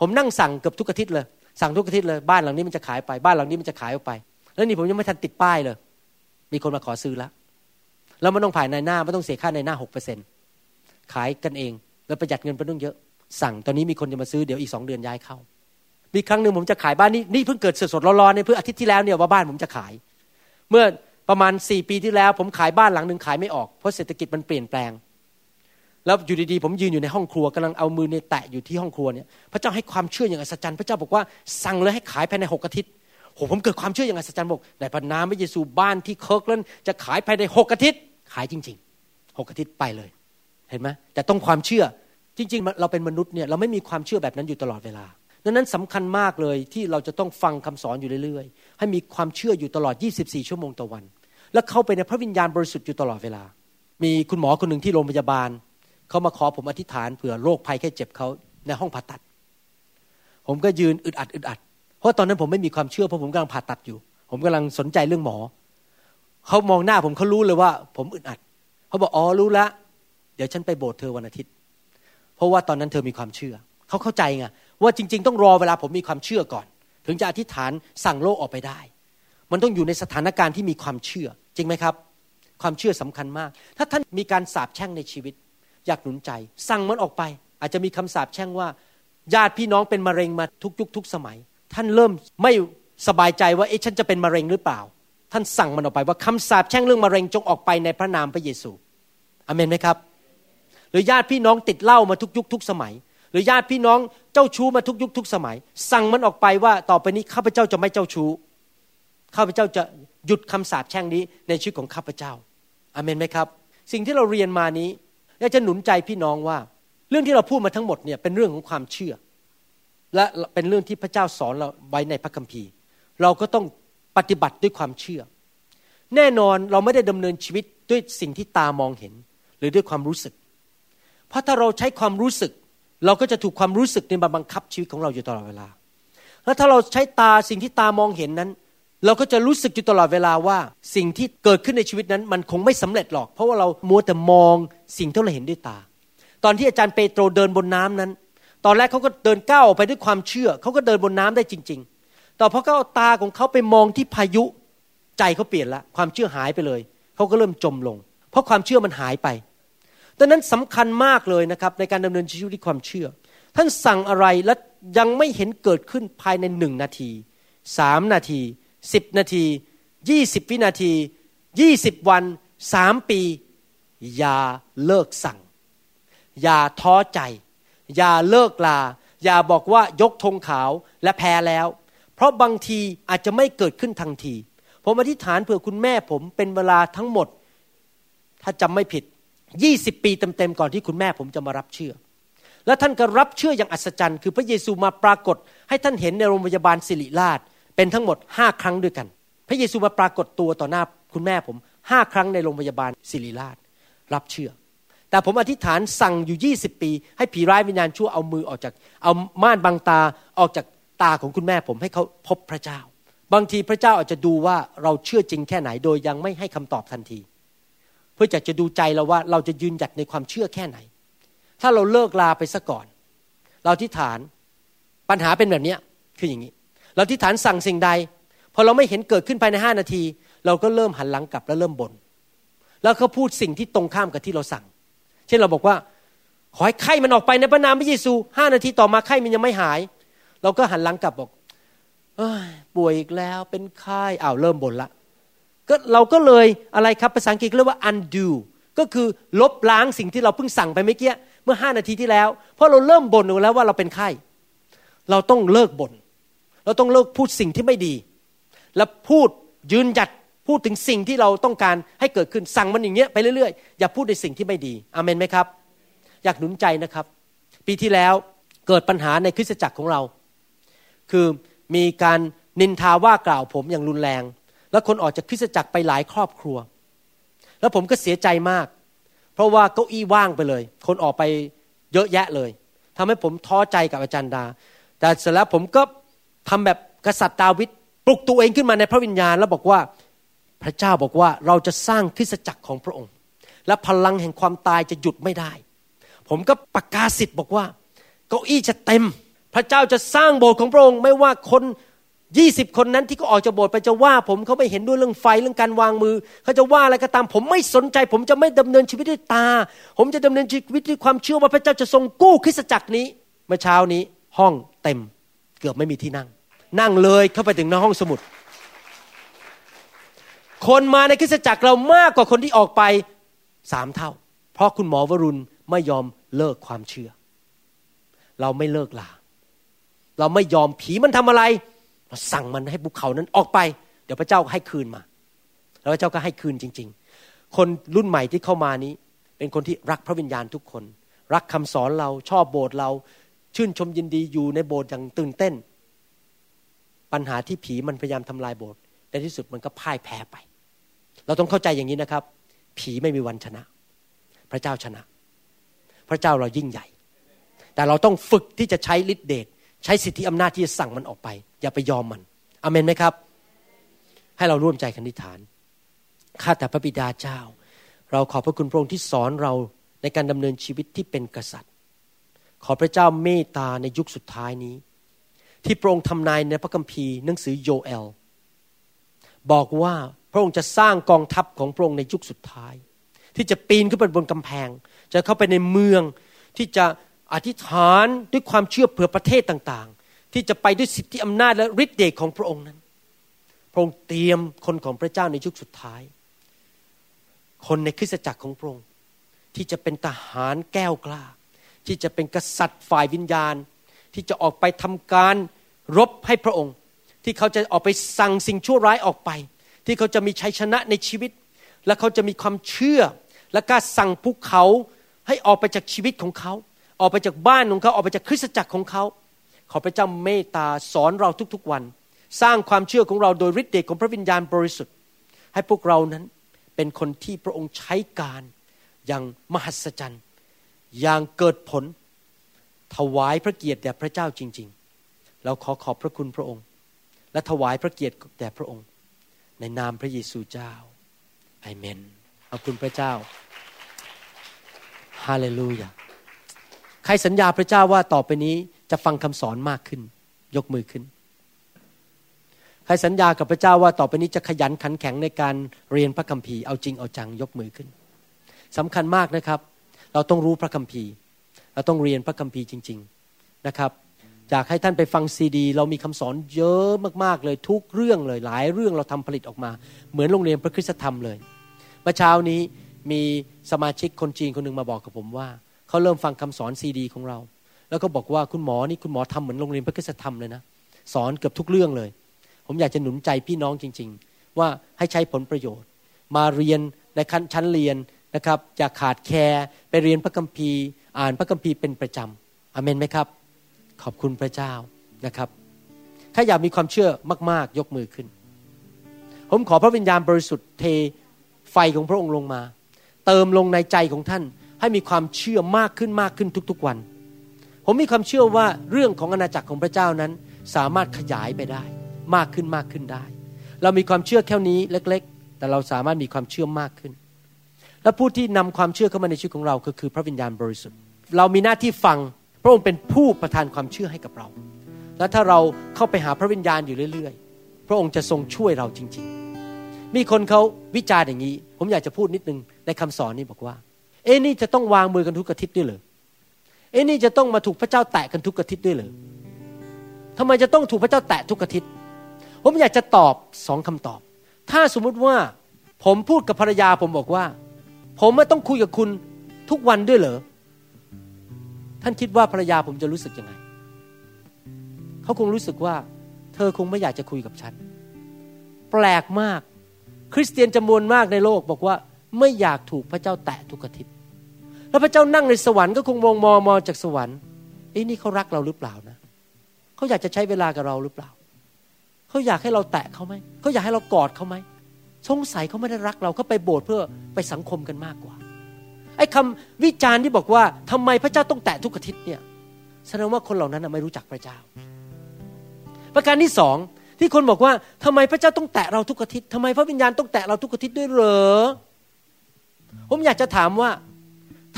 ผมนั่งสั่งเกือบทุกอาทิตย์เลย สั่งทุกอาทิตย์เลยบ้านหลังนี้มันจะขายไปบ้านหลังนี้มันจะขายออกไป แล้วนี่ผมยังไม่ทันติดป้ายเลย มีคนมาขอซื้อแล้วแล้วมันต้องผ่านในหน้าไม่ต้องเสียค่าในหน้าหกเปอร์เซ็นขายกันเองแล้วประหยัดเงินไปต้องเยอะ สั่งตอนนี้มีคนจะมาซื้อเดี๋ยวอีกสองเดือนย้ายเข้า มีครั้งหนึ่งผมจะขายบ้านนี้นี่เพิ่งเกิดสดๆร้อนๆเนี่ยเพื่ออาทิตย์ที่แล้วเนี่ยว่าบ้านผมจะขาย เมื่อประมาณสี่ปีที่แล้ว ผมขายบ้านหลังหนึ่งขายไม่ออกเพราะเศรษฐกิจมันเปลี่ยนแปลง แล้วอยู่ดีๆผมยืนอยู่ในห้องครัวกำลังเอามือในแตะอยู่ที่ห้องครัวเนี่ยพระเจ้าให้ความเชื่ออย่างอัศจรรย์พระเจ้าบอกว่าสั่งเลยให้ขายภายในหกอาทิตย์โหผมเกิดความเชื่ออย่างอัศจรรย์บอกในพระนามพระเยซูบ้านที่เคิร์กลันจะขายภายในหกอาทิตย์ขายจริงๆหกอาทิตย์ไปเลย เห็นไหมแต่ต้องความเชื่อจริง ๆ เราเป็นมนุษย์เนี่ยเราไม่มีความเชื่อแบบนั้นอยู่ตลอดเวลาดังนั้นสำคัญมากเลยที่เราจะต้องฟังคำสอนอยู่เรื่อยๆ ให้มีความเชื่ออยู่ตลอด 24 ชั่วโมงต่อวัน และเข้าไปในพระวิญญาณบริสุทธิ์อยู่ตลอดเวลา มีคุณหมอคนหนึ่งที่โรงพยาบาล เขามาขอผมอธิษฐานเผื่อโรคภัยแค่เจ็บเขาในห้องผ่าตัด ผมก็ยืนอึดอัดอึดอัด เพราะตอนนั้นผมไม่มีความเชื่อเพราะผมกำลังผ่าตัดอยู่ ผมกำลังสนใจเรื่องหมอ เขามองหน้าผมเขารู้เลยว่า ผมอึดอัด เขาบอกอ๋อรู้ละเดี๋ยวฉันไปโบสถ์เธอวันอาทิตย์ เพราะว่าตอนนั้นเธอมีความเชื่อ เขาเข้าใจไงว่าจริง ๆ ต้องรอเวลาผมมีความเชื่อก่อน ถึงจะอธิษฐานสั่งโลกออกไปได้ มันต้องอยู่ในสถานการณ์ที่มีความเชื่อ จริงไหมครับ ความเชื่อสำคัญมาก ถ้าท่านมีการสาปแช่งในชีวิต อยากหนุนใจ สั่งมันออกไป อาจจะมีคำสาปแช่งว่า ญาติพี่น้องเป็นมะเร็งมาทุกยุคทุกสมัย ท่านเริ่มไม่สบายใจว่าเอ๊ะฉันจะเป็นมะเร็งหรือเปล่า ท่านสั่งมันออกไปว่าคำสาปแช่งเรื่องมะเร็งจงออกไปในพระนามพระเยซูอเมนไหมครับ หรือญาติพี่น้องติดเหล้ามาทุกยุคทุกสมัย หรือญาติพี่น้องเจ้าชู้มาทุกยุคทุกสมัย สั่งมันออกไปว่าต่อไปนี้ข้าพเจ้าจะไม่เจ้าชู้ข้าพเจ้าจะหยุดคำสาปแช่งนี้ในชีวิตของข้าพเจ้าอเมนไหมครับ สิ่งที่เราเรียนมานี้ อยากจะหนุนใจพี่น้องว่า เรื่องที่เราพูดมาทั้งหมดเนี่ยเป็นเรื่องของความเชื่อ และเป็นเรื่องที่พระเจ้าสอนเราไว้ในพระคัมภีร์ เราก็ต้องปฏิบัติด้วยความเชื่อ แน่นอนเราไม่ได้ดำเนินชีวิตด้วยสิ่งที่ตามองเห็น หรือด้วยความรู้สึก เพราะถ้าเราใช้ความรู้สึก เราก็จะถูกความรู้สึกในมาบังคับชีวิตของเราอยู่ตลอดเวลา แล้วถ้าเราใช้ตาสิ่งที่ตามองเห็นนั้น เราก็จะรู้สึกอยู่ตลอดเวลาว่า สิ่งที่เกิดขึ้นในชีวิตนั้น มันคงไม่สำเร็จหรอก เพราะว่าเรามัวแต่มอง สิ่งที่เราเห็นด้วยตา ตอนที่อาจารย์เปโตรเดินบนน้ำนั้น ตอนแรกเขาก็เดินก้าวออกไปด้วยความเชื่อ เขาก็เดินบนน้ำได้จริงๆแต่พอเขาเอาตาของเขาไปมองที่พายุ ใจเขาเปลี่ยนละ ความเชื่อหายไปเลย เขาก็เริ่มจมลง เพราะความเชื่อมันหายไปดังนั้นสำคัญมากเลยนะครับในการดำเนินชีวิตด้วยความเชื่อ ท่านสั่งอะไรและยังไม่เห็นเกิดขึ้นภายในหนึ่งนาทีสามนาทีสิบนาทียี่สิบวินาทียี่สิบวันสามปี อย่าเลิกสั่ง อย่าท้อใจ อย่าเลิกลา อย่าบอกว่ายกธงขาวและแพ้แล้ว เพราะบางทีอาจจะไม่เกิดขึ้นทันที ผมอธิษฐานเผื่อคุณแม่ผมเป็นเวลาทั้งหมด ถ้าจำไม่ผิดยี่สิบปีเต็มๆก่อนที่คุณแม่ผมจะมารับเชื่อ และท่านก็รับเชื่ออย่างอัศจรรย์ คือพระเยซูมาปรากฏ ให้ท่านเห็นในโรงพยาบาลศิริราช เป็นทั้งหมดห้าครั้งด้วยกัน พระเยซูมาปรากฏตัวต่อหน้าคุณแม่ผมห้าครั้งในโรงพยาบาลศิริราช รับเชื่อ แต่ผมอธิษฐานสั่งอยู่ยี่สิบปี ให้ผีร้ายวิญญาณชั่วเอามือออกจากเอาม่านบังตาออกจากตาของคุณแม่ผมให้เขาพบพระเจ้า บางทีพระเจ้าอาจจะดูว่าเราเชื่อจริงแค่ไหนโดยยังไม่ให้คำตอบทันที เพื่อจะจะดูใจเราว่าเราจะยืนหยัดในความเชื่อแค่ไหน ถ้าเราเลิกลาไปซะก่อน เราที่ฐานปัญหาเป็นแบบนี้คืออย่างนี้ เราที่ฐานสั่งสิ่งใดพอเราไม่เห็นเกิดขึ้นภายในห้านาที เราก็เริ่มหันหลังกลับแล้วเริ่มบน่น แล้วเขาพูดสิ่งที่ตรงข้ามกับที่เราสั่ง เช่นเราบอกว่าขอให้ไข้มันออกไปในพระนามพระเยซูห้านาทีต่อมาไข้มันยังไม่หาย เราก็หันหลังกลับบอกป่วยอีกแล้วเป็นไข้อ้าวเริ่มบ่นละก็เราก็เลยอะไรครับภาษาอังกฤษเรียกว่า undo ก็คือลบล้างสิ่งที่เราเพิ่งสั่งไปเมื่อกี้เมื่อห้านาทีที่แล้ว เพราะเราเริ่มบ่นแล้วว่าเราเป็นไข้เราต้องเลิกบน่นเราต้องเลิกพูดสิ่งที่ไม่ดี และพูดยืนหยัด พูดถึงสิ่งที่เราต้องการให้เกิดขึ้นสั่งมันอย่างเงี้ยไปเรื่อยๆ อย่าพูดในสิ่งที่ไม่ดีอเมนไหมครับ อยากหนุนใจนะครับ ปีที่แล้วเกิดปัญหาในคริสตจักรของเรา คือมีการนินทาว่ากล่าวผมอย่างรุนแรง แล้วคนออกจากคริสตจักรไปหลายครอบครัว แล้วผมก็เสียใจมาก เพราะว่าเก้าอี้ว่างไปเลย คนออกไปเยอะแยะเลยทำให้ผมท้อใจกับอาจารย์ดา แต่เสร็จแล้วผมก็ทำแบบกษัตริย์ดาวิดปลุกตัวเองขึ้นมาในพระวิญญาณ แล้วบอกว่า พระเจ้าบอกว่าเราจะสร้างคริสตจักรของพระองค์ และพลังแห่งความตายจะหยุดไม่ได้ ผมก็ประกาศสิทธิ์บอกว่า เก้าอี้จะเต็ม พระเจ้าจะสร้างโบสถ์ของพระองค์ ไม่ว่าคนยี่สิบคนนั้นที่ก็ออกจากโบสถ์ไปจะว่าผมเขาไม่เห็นด้วยเรื่องไฟเรื่องการวางมือ เขาจะว่าอะไรก็ตาม ผมไม่สนใจ ผมจะไม่ดำเนินชีวิตด้วยตา ผมจะดำเนินชีวิตด้วยความเชื่อว่าพระเจ้าจะทรงกู้คริสตจักรนี้เมื่อเช้านี้ห้องเต็ม เกือบไม่มีที่นั่ง นั่งเลยเข้าไปถึงในห้องสมุด คนมาในคริสตจักรเรามากกว่าคนที่ออกไปสามเท่า เพราะคุณหมอวรุณไม่ยอมเลิกความเชื่อ เราไม่เลิกลา เราไม่ยอมผีมันทำอะไร เราสั่งมันให้ภูเขานั้นออกไป เดี๋ยวพระเจ้าให้คืนมา แล้วพระเจ้าก็ให้คืนจริง ๆ คนรุ่นใหม่ที่เข้ามานี้ เป็นคนที่รักพระวิญญาณทุกคน รักคำสอนเราชอบโบสถ์เรา ชื่นชมยินดีอยู่ในโบสถ์อย่างตื่นเต้น ปัญหาที่ผีมันพยายามทำลายโบสถ์ในที่สุดมันก็พ่ายแพ้ไป เราต้องเข้าใจอย่างนี้นะครับ ผีไม่มีวันชนะ พระเจ้าชนะ พระเจ้าเรายิ่งใหญ่ แต่เราต้องฝึกที่จะใช้ฤทธิเดชใช้สิทธิอำนาจที่จะสั่งมันออกไป อย่าไปยอมมันอเมนไหมครับ ให้เราร่วมใจกันนิฐานข้าแต่พระบิดาเจ้า เราขอบพระคุณพระองค์ที่สอนเราในการดำเนินชีวิตที่เป็นกษัตริย์ ขอพระเจ้าเมตตาในยุคสุดท้ายนี้ ที่พระองค์ทำนายในพระคัมภีร์หนังสือโยเอล บอกว่า พระองค์จะสร้างกองทัพของพระองค์ในยุคสุดท้าย ที่จะปีนขึ้นไปบนกำแพง จะเข้าไปในเมืองที่จะอธิษฐานด้วยความเชื่อเผื่อประเทศต่างๆ ที่จะไปด้วยสิทธิอำนาจและฤทธิ์เดชของพระองค์นั้น พระองค์เตรียมคนของพระเจ้าในยุคสุดท้าย คนในคริสตจักรของพระองค์ที่จะเป็นทหารแก้วกล้า ที่จะเป็นกษัตริย์ฝ่ายวิญญาณ ที่จะออกไปทำการรบให้พระองค์ ที่เขาจะออกไปสั่งสิ่งชั่วร้ายออกไป ที่เขาจะมีชัยชนะในชีวิต และเขาจะมีความเชื่อ และกล้าสั่งภูเขาให้ออกไปจากชีวิตของเขา ออกไปจากบ้านของเขา ออกไปจากคริสตจักรของเขา ขอพระเจ้าเมตตาสอนเราทุกๆวัน สร้างความเชื่อของเราโดยฤทธิ์เดชของพระวิญญาณบริสุทธิ์ ให้พวกเรานั้นเป็นคนที่พระองค์ใช้การอย่างมหัศจรรย์ อย่างเกิดผล ถวายพระเกียรติแด่พระเจ้าจริง ๆ เราขอขอบพระคุณพระองค์ และถวายพระเกียรติแด่พระองค์ ในนามพระเยซูเจ้าอาเมนขอบคุณพระเจ้าฮาเลลูยาใครสัญญาพระเจ้าว่าต่อไปนี้จะฟังคำสอนมากขึ้น ยกมือขึ้น ใครสัญญากับพระเจ้าว่าต่อไปนี้จะขยันขันแข็งในการเรียนพระคัมภีร์เอาจริงเอาจังยกมือขึ้นสำคัญมากนะครับ เราต้องรู้พระคัมภีร์ เราต้องเรียนพระคัมภีร์จริง ๆนะครับ อยากให้ท่านไปฟังซีดี เรามีคำสอนเยอะมากๆเลยทุกเรื่องเลยหลายเรื่องเราทำผลิตออกมา เหมือนโรงเรียนพระคุณธรรมเลยเมื่อเช้านี้มีสมาชิกคนจีนคนหนึ่งมาบอกกับผมว่าเขาเริ่มฟังคำสอนซีดีของเรา แล้วก็บอกว่าคุณหมอนี่คุณหมอทำเหมือนโรงเรียนพระคุณธรรมเลยนะสอนเกือบทุกเรื่องเลย ผมอยากจะหนุนใจพี่น้องจริง ๆ ว่าให้ใช้ผลประโยชน์ มาเรียนในชั้นเรียนนะครับอย่าขาดแคร์ไปเรียนพระคัมภีร์ อ่านพระคัมภีร์เป็นประจำอเมนไหมครับ ขอบคุณพระเจ้านะครับ ถ้าอยากมีความเชื่อมาก ๆ ยกมือขึ้น ผมขอพระวิญญาณบริสุทธิ์เทไฟของพระองค์ลงมา เติมลงในใจของท่าน ให้มีความเชื่อมากขึ้นมากขึ้นทุกๆวัน ผมมีความเชื่อว่าเรื่องของอาณาจักรของพระเจ้านั้น สามารถขยายไปได้ มากขึ้นมากขึ้นได้ เรามีความเชื่อแค่นี้เล็ก ๆ แต่เราสามารถมีความเชื่อมากขึ้น และผู้ที่นำความเชื่อเข้ามาในชีวิตของเราก็คือพระวิญญาณบริสุทธิ์ เรามีหน้าที่ฟัง พระองค์เป็นผู้ประทานความเชื่อให้กับเรา และถ้าเราเข้าไปหาพระวิญญาณอยู่เรื่อยๆ พระองค์จะทรงช่วยเราจริง ๆ มีคนเขาวิจารณ์อย่างนี้ ผมอยากจะพูดนิดนึงในคำสอนนี้บอกว่า เอ้นี่จะต้องวางมือกันทุกอาทิตย์ด้วยเหรอเอ้นี่จะต้องมาถูกพระเจ้าแตะกันทุกอาทิตย์ด้วยเหรอทำไมจะต้องถูกพระเจ้าแตะทุกอาทิตย์ ผมอยากจะตอบสองคำตอบ ถ้าสมมุติว่าผมพูดกับภรรยาผมบอกว่า ผมไม่ต้องคุยกับคุณทุกวันด้วยเหรอ ท่านคิดว่าภรรยาผมจะรู้สึกยังไง เขาคงรู้สึกว่า เธอคงไม่อยากจะคุยกับฉัน แปลกมาก คริสเตียนจำนวนมากในโลกบอกว่าไม่อยากถูกพระเจ้าแตะทุกอาทิตย์ แล้วพระเจ้านั่งในสวรรค์ก็คงมองมองมองจากสวรรค์เอ้นี่เขารักเราหรือเปล่านะ เขาอยากจะใช้เวลากับเราหรือเปล่า เขาอยากให้เราแตะเขาไหม เขาอยากให้เรากอดเขาไหมสงสัยเขาไม่ได้รักเราเขาไปโบสถ์เพื่อไปสังคมกันมากกว่า ไอ้คาวิจารณ์ที่บอกว่าทำไมพระเจ้าต้องแตะทุกอาทิตย์เนี่ยแสดงว่าคนเหล่านั้นไม่รู้จักพระเจ้า ประการที่สองที่คนบอกว่าทำไมพระเจ้าต้องแตะเราทุกอาทิตย์ทำไมพระวิญญาณต้องแตะเราทุกอาทิตย์ด้วยเหรอ ผมอยากจะถามว่า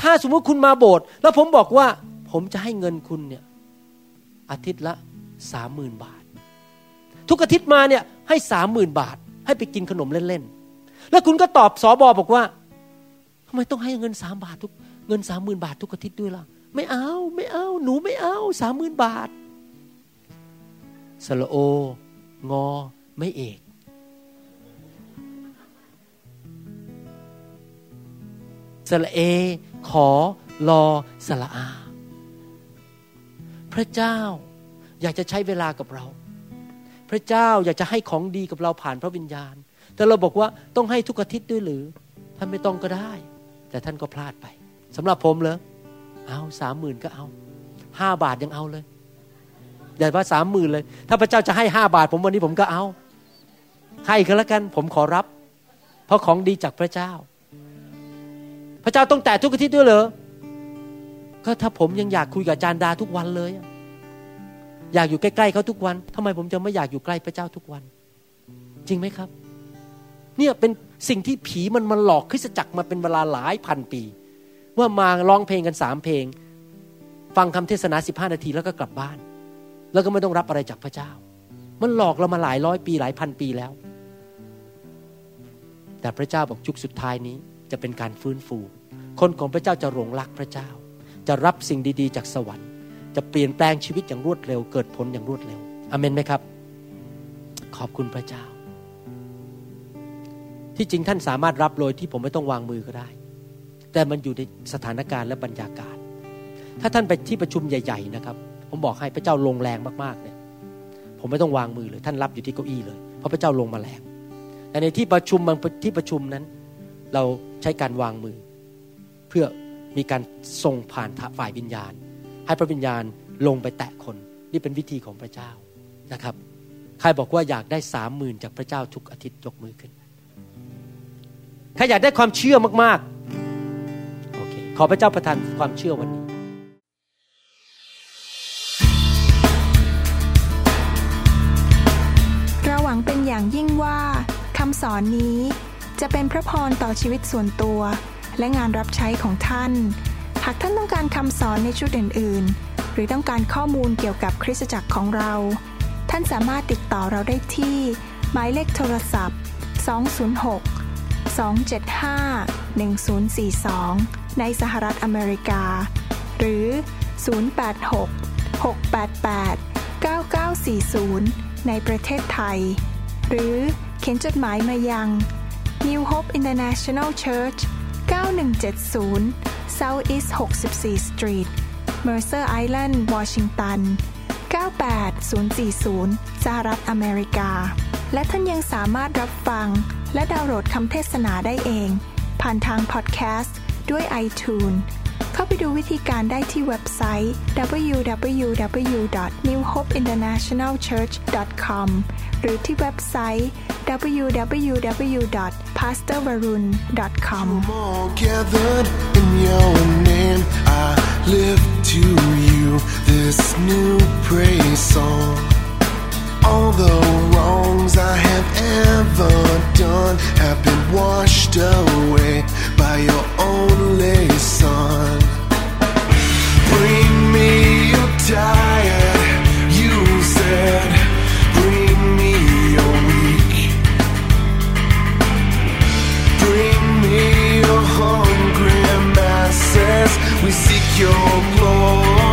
ถ้าสมมุติคุณมาโบสถ์แล้วผมบอกว่า ผมจะให้เงินคุณเนี่ยอาทิตย์ละสามหมื่นบาท ทุกอาทิตย์มาเนี่ยให้สามหมื่นบาท ให้ไปกินขนมเล่นๆแล้วคุณก็ตอบสอบอบอกว่า ทำไมต้องให้เงินสามบาททุกเงินสามหมื่นบาททุกอาทิตย์ด้วยล่ะ ไม่เอาไม่เอา หนูไม่เอาสามหมื่นบาทสละโองอไม่เอกสละเอ ขอรอสละอา พระเจ้าอยากจะใช้เวลากับเรา พระเจ้าอยากจะให้ของดีกับเราผ่านพระวิญญาณ แต่เราบอกว่าต้องให้ทุกอาทิตย์ด้วยหรือท่านไม่ต้องก็ได้ แต่ท่านก็พลาดไปสำหรับผมเลยเอาสามหมื่นก็เอาห้าบาทยังเอาเลยอย่าว่าสามหมื่นเลย ถ้าพระเจ้าจะให้ห้าบาท ผมวันนี้ผมก็เอา ให้ก็แล้วกัน ผมขอรับ เพราะของดีจากพระเจ้า พระเจ้าต้องแตะทุกอาทิตย์ด้วยเหรอก็ถ้าผมยังอยากคุยกับอาจารย์ดาทุกวันเลย อยากอยู่ใกล้ๆเขาทุกวันทำไมผมจะไม่อยากอยู่ใกล้พระเจ้าทุกวัน จริงไหมครับ เนี่ยเป็นสิ่งที่ผีมันมันหลอกคริสตจักรมาเป็นเวลาหลายพันปี ว่ามาร้องเพลงกันสามเพลง ฟังคำเทศนาสิบห้านาทีแล้วก็กลับบ้าน แล้วก็ไม่ต้องรับอะไรจากพระเจ้า มันหลอกเรามาหลายร้อยปีหลายพันปีแล้ว แต่พระเจ้าบอกจุกสุดท้ายนี้จะเป็นการฟื้นฟู คนของพระเจ้าจะหลงรักพระเจ้า จะรับสิ่งดีๆ จากสวรรค์ จะเปลี่ยนแปลงชีวิตอย่างรวดเร็ว เกิดผลอย่างรวดเร็วอเมนไหมครับ ขอบคุณพระเจ้า ที่จริงท่านสามารถรับโดยที่ผมไม่ต้องวางมือก็ได้ แต่มันอยู่ในสถานการณ์และบรรยากาศ ถ้าท่านไปที่ประชุมใหญ่ ๆ นะครับ ผมบอกให้พระเจ้าลงแรงมากๆเนี่ย ผมไม่ต้องวางมือเลยท่านรับอยู่ที่เก้าอี้เลยเพราะพระเจ้าลงมาแรงแต่ในที่ประชุมบางที่ประชุมนั้น เราใช้การวางมือ เพื่อมีการส่งผ่านฝ่ายวิญญาณ ให้พระวิญญาณลงไปแตะคนนี่เป็นวิธีของพระเจ้านะครับ ใครบอกว่าอยากได้สามหมื่นจากพระเจ้าทุกอาทิตย์ยกมือขึ้น ใครอยากได้ความเชื่อมากๆโอเคขอพระเจ้าประทานความเชื่อวันนี้ เราหวังเป็นอย่างยิ่งว่าคำสอนนี้จะเป็นพระพรต่อชีวิตส่วนตัว และงานรับใช้ของท่าน หากท่านต้องการคำสอนในชุดอื่น ๆ หรือต้องการข้อมูลเกี่ยวกับคริสตจักรของเรา ท่านสามารถติดต่อเราได้ที่ หมายเลขโทรศัพท์ 206 275 1042 ในสหรัฐอเมริกา หรือ 086 688 9940 ในประเทศไทย หรือเขียนจดหมายมายัง New Hope International Church 9170 South East 64 Street Mercer Island Washington 98040 สหรัฐอเมริกา และท่านยังสามารถรับฟัง และดาวน์โหลดคำเทศนาได้เอง ผ่านทางพอดแคสต์ด้วย iTunes เข้าไปดูวิธีการได้ที่เว็บไซต์ www.newhopeinternationalchurch.com หรือที่เว็บไซต์ www.pastorvarun.com gathered in your name I lift to you this new praise song All the wrongs I have ever done have been washed away by your only Son. Bring me your tired, you said. Bring me your weak. Bring me your hungry masses. We seek your glory.